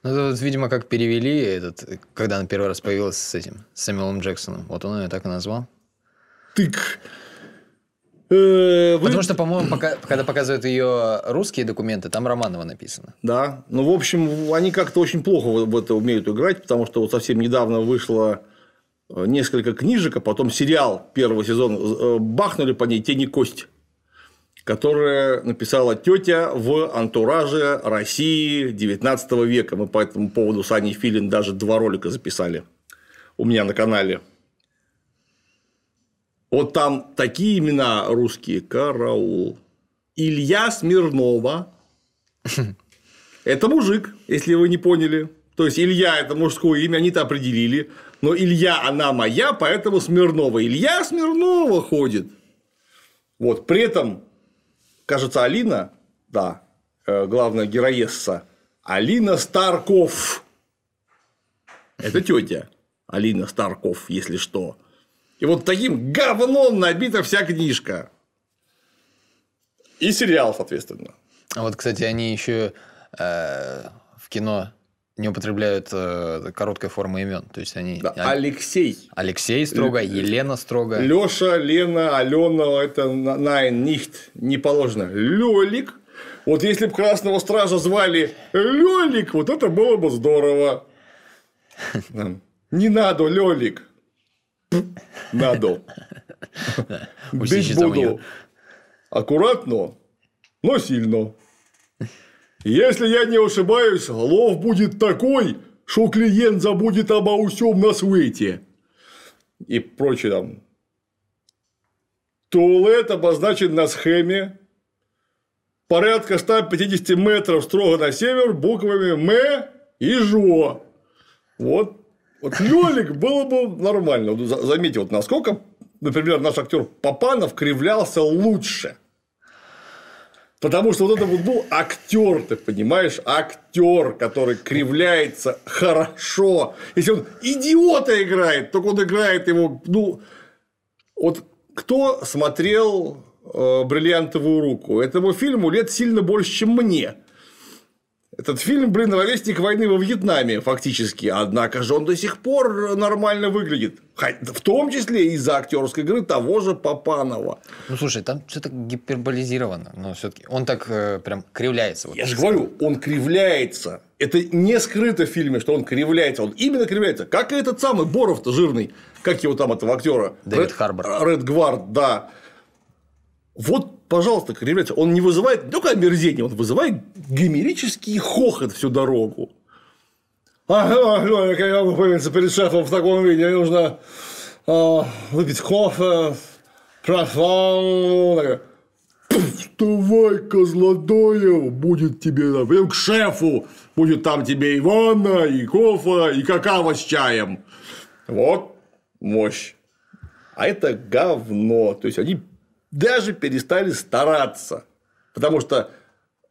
Ну, это вот, видимо, как перевели этот, когда она первый раз появилась с этим, с Сэмюэлом Джексоном. Вот он ее так и назвал. Тык. Э, вы- Потому что, по-моему, пока- когда показывают ее русские документы, там Романова написано. Да. Ну, в общем, они как-то очень плохо в это умеют играть, потому что вот совсем недавно вышло э, несколько книжек, а потом сериал первого сезона э, бахнули по ней тени кость которая написала тетя в антураже России 19 века. Мы по этому поводу с Аней Филин даже два ролика записали у меня на канале. Вот там такие имена русские. Караул. Илья Смирнова. Это мужик, если вы не поняли. То есть Илья это мужское имя, они-то определили. Но Илья, она моя, поэтому Смирнова. Илья Смирнова ходит. Вот, при этом, кажется, Алина, да, э, главная героесса, Алина Старков. Это тетя Алина Старков, если что. И вот таким говном набита вся книжка. И сериал, соответственно. А вот, кстати, они еще э, в кино не употребляют э, короткой формы имен. То есть они. Да, они- Алексей. Алексей строго, Елена строго. Леша, Лена, Алена, это на- найн, нихт, не положено. Лёлик. Вот если бы Красного Стража звали Лёлик, вот это было бы здорово. Не надо, Лёлик. Надо. Бить буду аккуратно, но сильно. Если я не ошибаюсь, лов будет такой, что клиент забудет обо всем на свете. И прочее там. Туалет обозначен на схеме. Порядка 150 метров строго на север буквами М и ЖО. Вот. Вот Лёлик было бы нормально. Вот за- Заметьте, вот насколько, например, наш актер Папанов кривлялся лучше. Потому что вот это вот был актер, ты понимаешь, актер, который кривляется хорошо. Если он идиота играет, только он играет его, ну, вот кто смотрел э, бриллиантовую руку? Этому фильму лет сильно больше, чем мне. Этот фильм, блин, ровесник войны во Вьетнаме, фактически. Однако же он до сих пор нормально выглядит. В том числе из-за актерской игры того же Папанова. Ну слушай, там что-то гиперболизировано, но все-таки он так э, прям кривляется. Вот. Я же говорю, он кривляется. Это не скрыто в фильме, что он кривляется. Он именно кривляется. Как и этот самый Боров-то жирный. Как его там, этого актера? Дэвид Ред- Харбор. Ред Гвард, да. Вот, пожалуйста, кривляется. Он не вызывает не только омерзение, он вызывает гомерический хохот всю дорогу. Ага, Лёля, как я могу появиться перед шефом в таком виде? Нужно а, выпить кофе, профан. Вставай, Козлодоев, будет тебе, пойдем к шефу, будет там тебе и ванна, и кофе, и какао с чаем. Вот мощь. А это говно. То есть, они даже перестали стараться. Потому что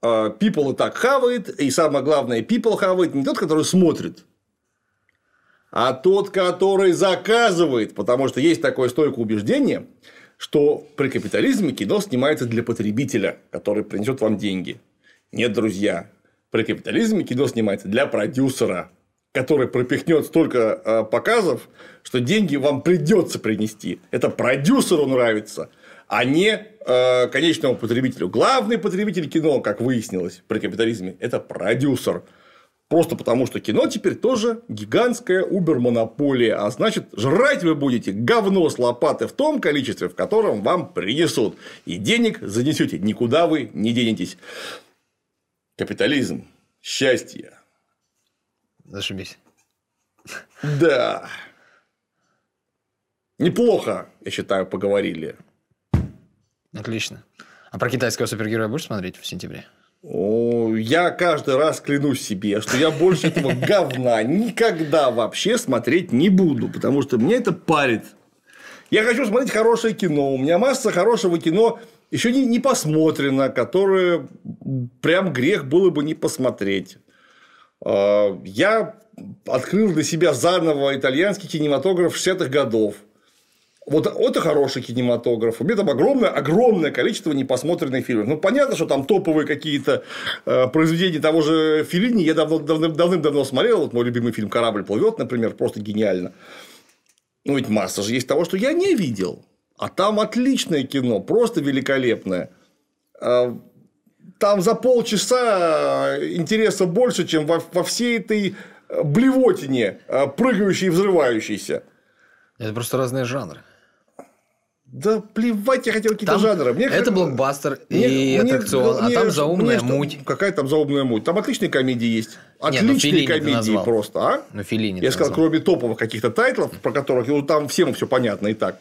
э, people и так хавает, и самое главное, people хавает не тот, который смотрит, а тот, который заказывает. Потому что есть такое стойкое убеждение, что при капитализме кино снимается для потребителя, который принесет вам деньги. Нет, друзья, при капитализме кино снимается для продюсера, который пропихнет столько э, показов, что деньги вам придется принести. Это продюсеру нравится, а не э, конечному потребителю. Главный потребитель кино, как выяснилось при капитализме, это продюсер. Просто потому, что кино теперь тоже гигантская убер-монополия. А значит, жрать вы будете говно с лопаты в том количестве, в котором вам принесут. И денег занесете. Никуда вы не денетесь. Капитализм. Счастье. Зашибись. Да. Неплохо, я считаю, поговорили. Отлично. А про китайского супергероя будешь смотреть в сентябре? О, Я каждый раз клянусь себе, что я больше этого говна никогда вообще смотреть не буду, потому что мне это парит. Я хочу смотреть хорошее кино. У меня масса хорошего кино еще не, не посмотрено, которое прям грех было бы не посмотреть. А, я открыл для себя заново итальянский кинематограф 60-х годов. Вот это хороший кинематограф. У меня там огромное, огромное количество непосмотренных фильмов. Ну, понятно, что там топовые какие-то э, произведения того же Филини я давно, давным, давным-давно смотрел. Вот мой любимый фильм «Корабль плывет», например, просто гениально. Ну, ведь масса же есть того, что я не видел. А там отличное кино, просто великолепное. А, там за полчаса интереса больше, чем во, во всей этой блевотине, э, прыгающей и взрывающейся. Это просто разные жанры. Да плевать, я хотел какие-то жанры. Мне это блокбастер мне- и мне- аттракцион, мне- а там заумная мне что- муть. Какая там заумная муть? Там отличные комедии есть. Ну, Отличные Феллини ты комедии назвал. просто, а? Ну, Филини. Я сказал, кроме топовых каких-то тайтлов, про которых ну, там всем все понятно и так.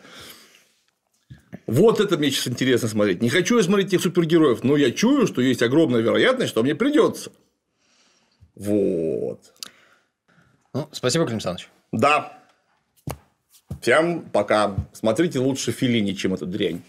Вот это мне сейчас интересно смотреть. Не хочу я смотреть этих супергероев, но я чую, что есть огромная вероятность, что мне придется. Вот. Ну, спасибо, Клим Александрович. Да. Всем пока. Смотрите лучше Филини, чем эту дрянь.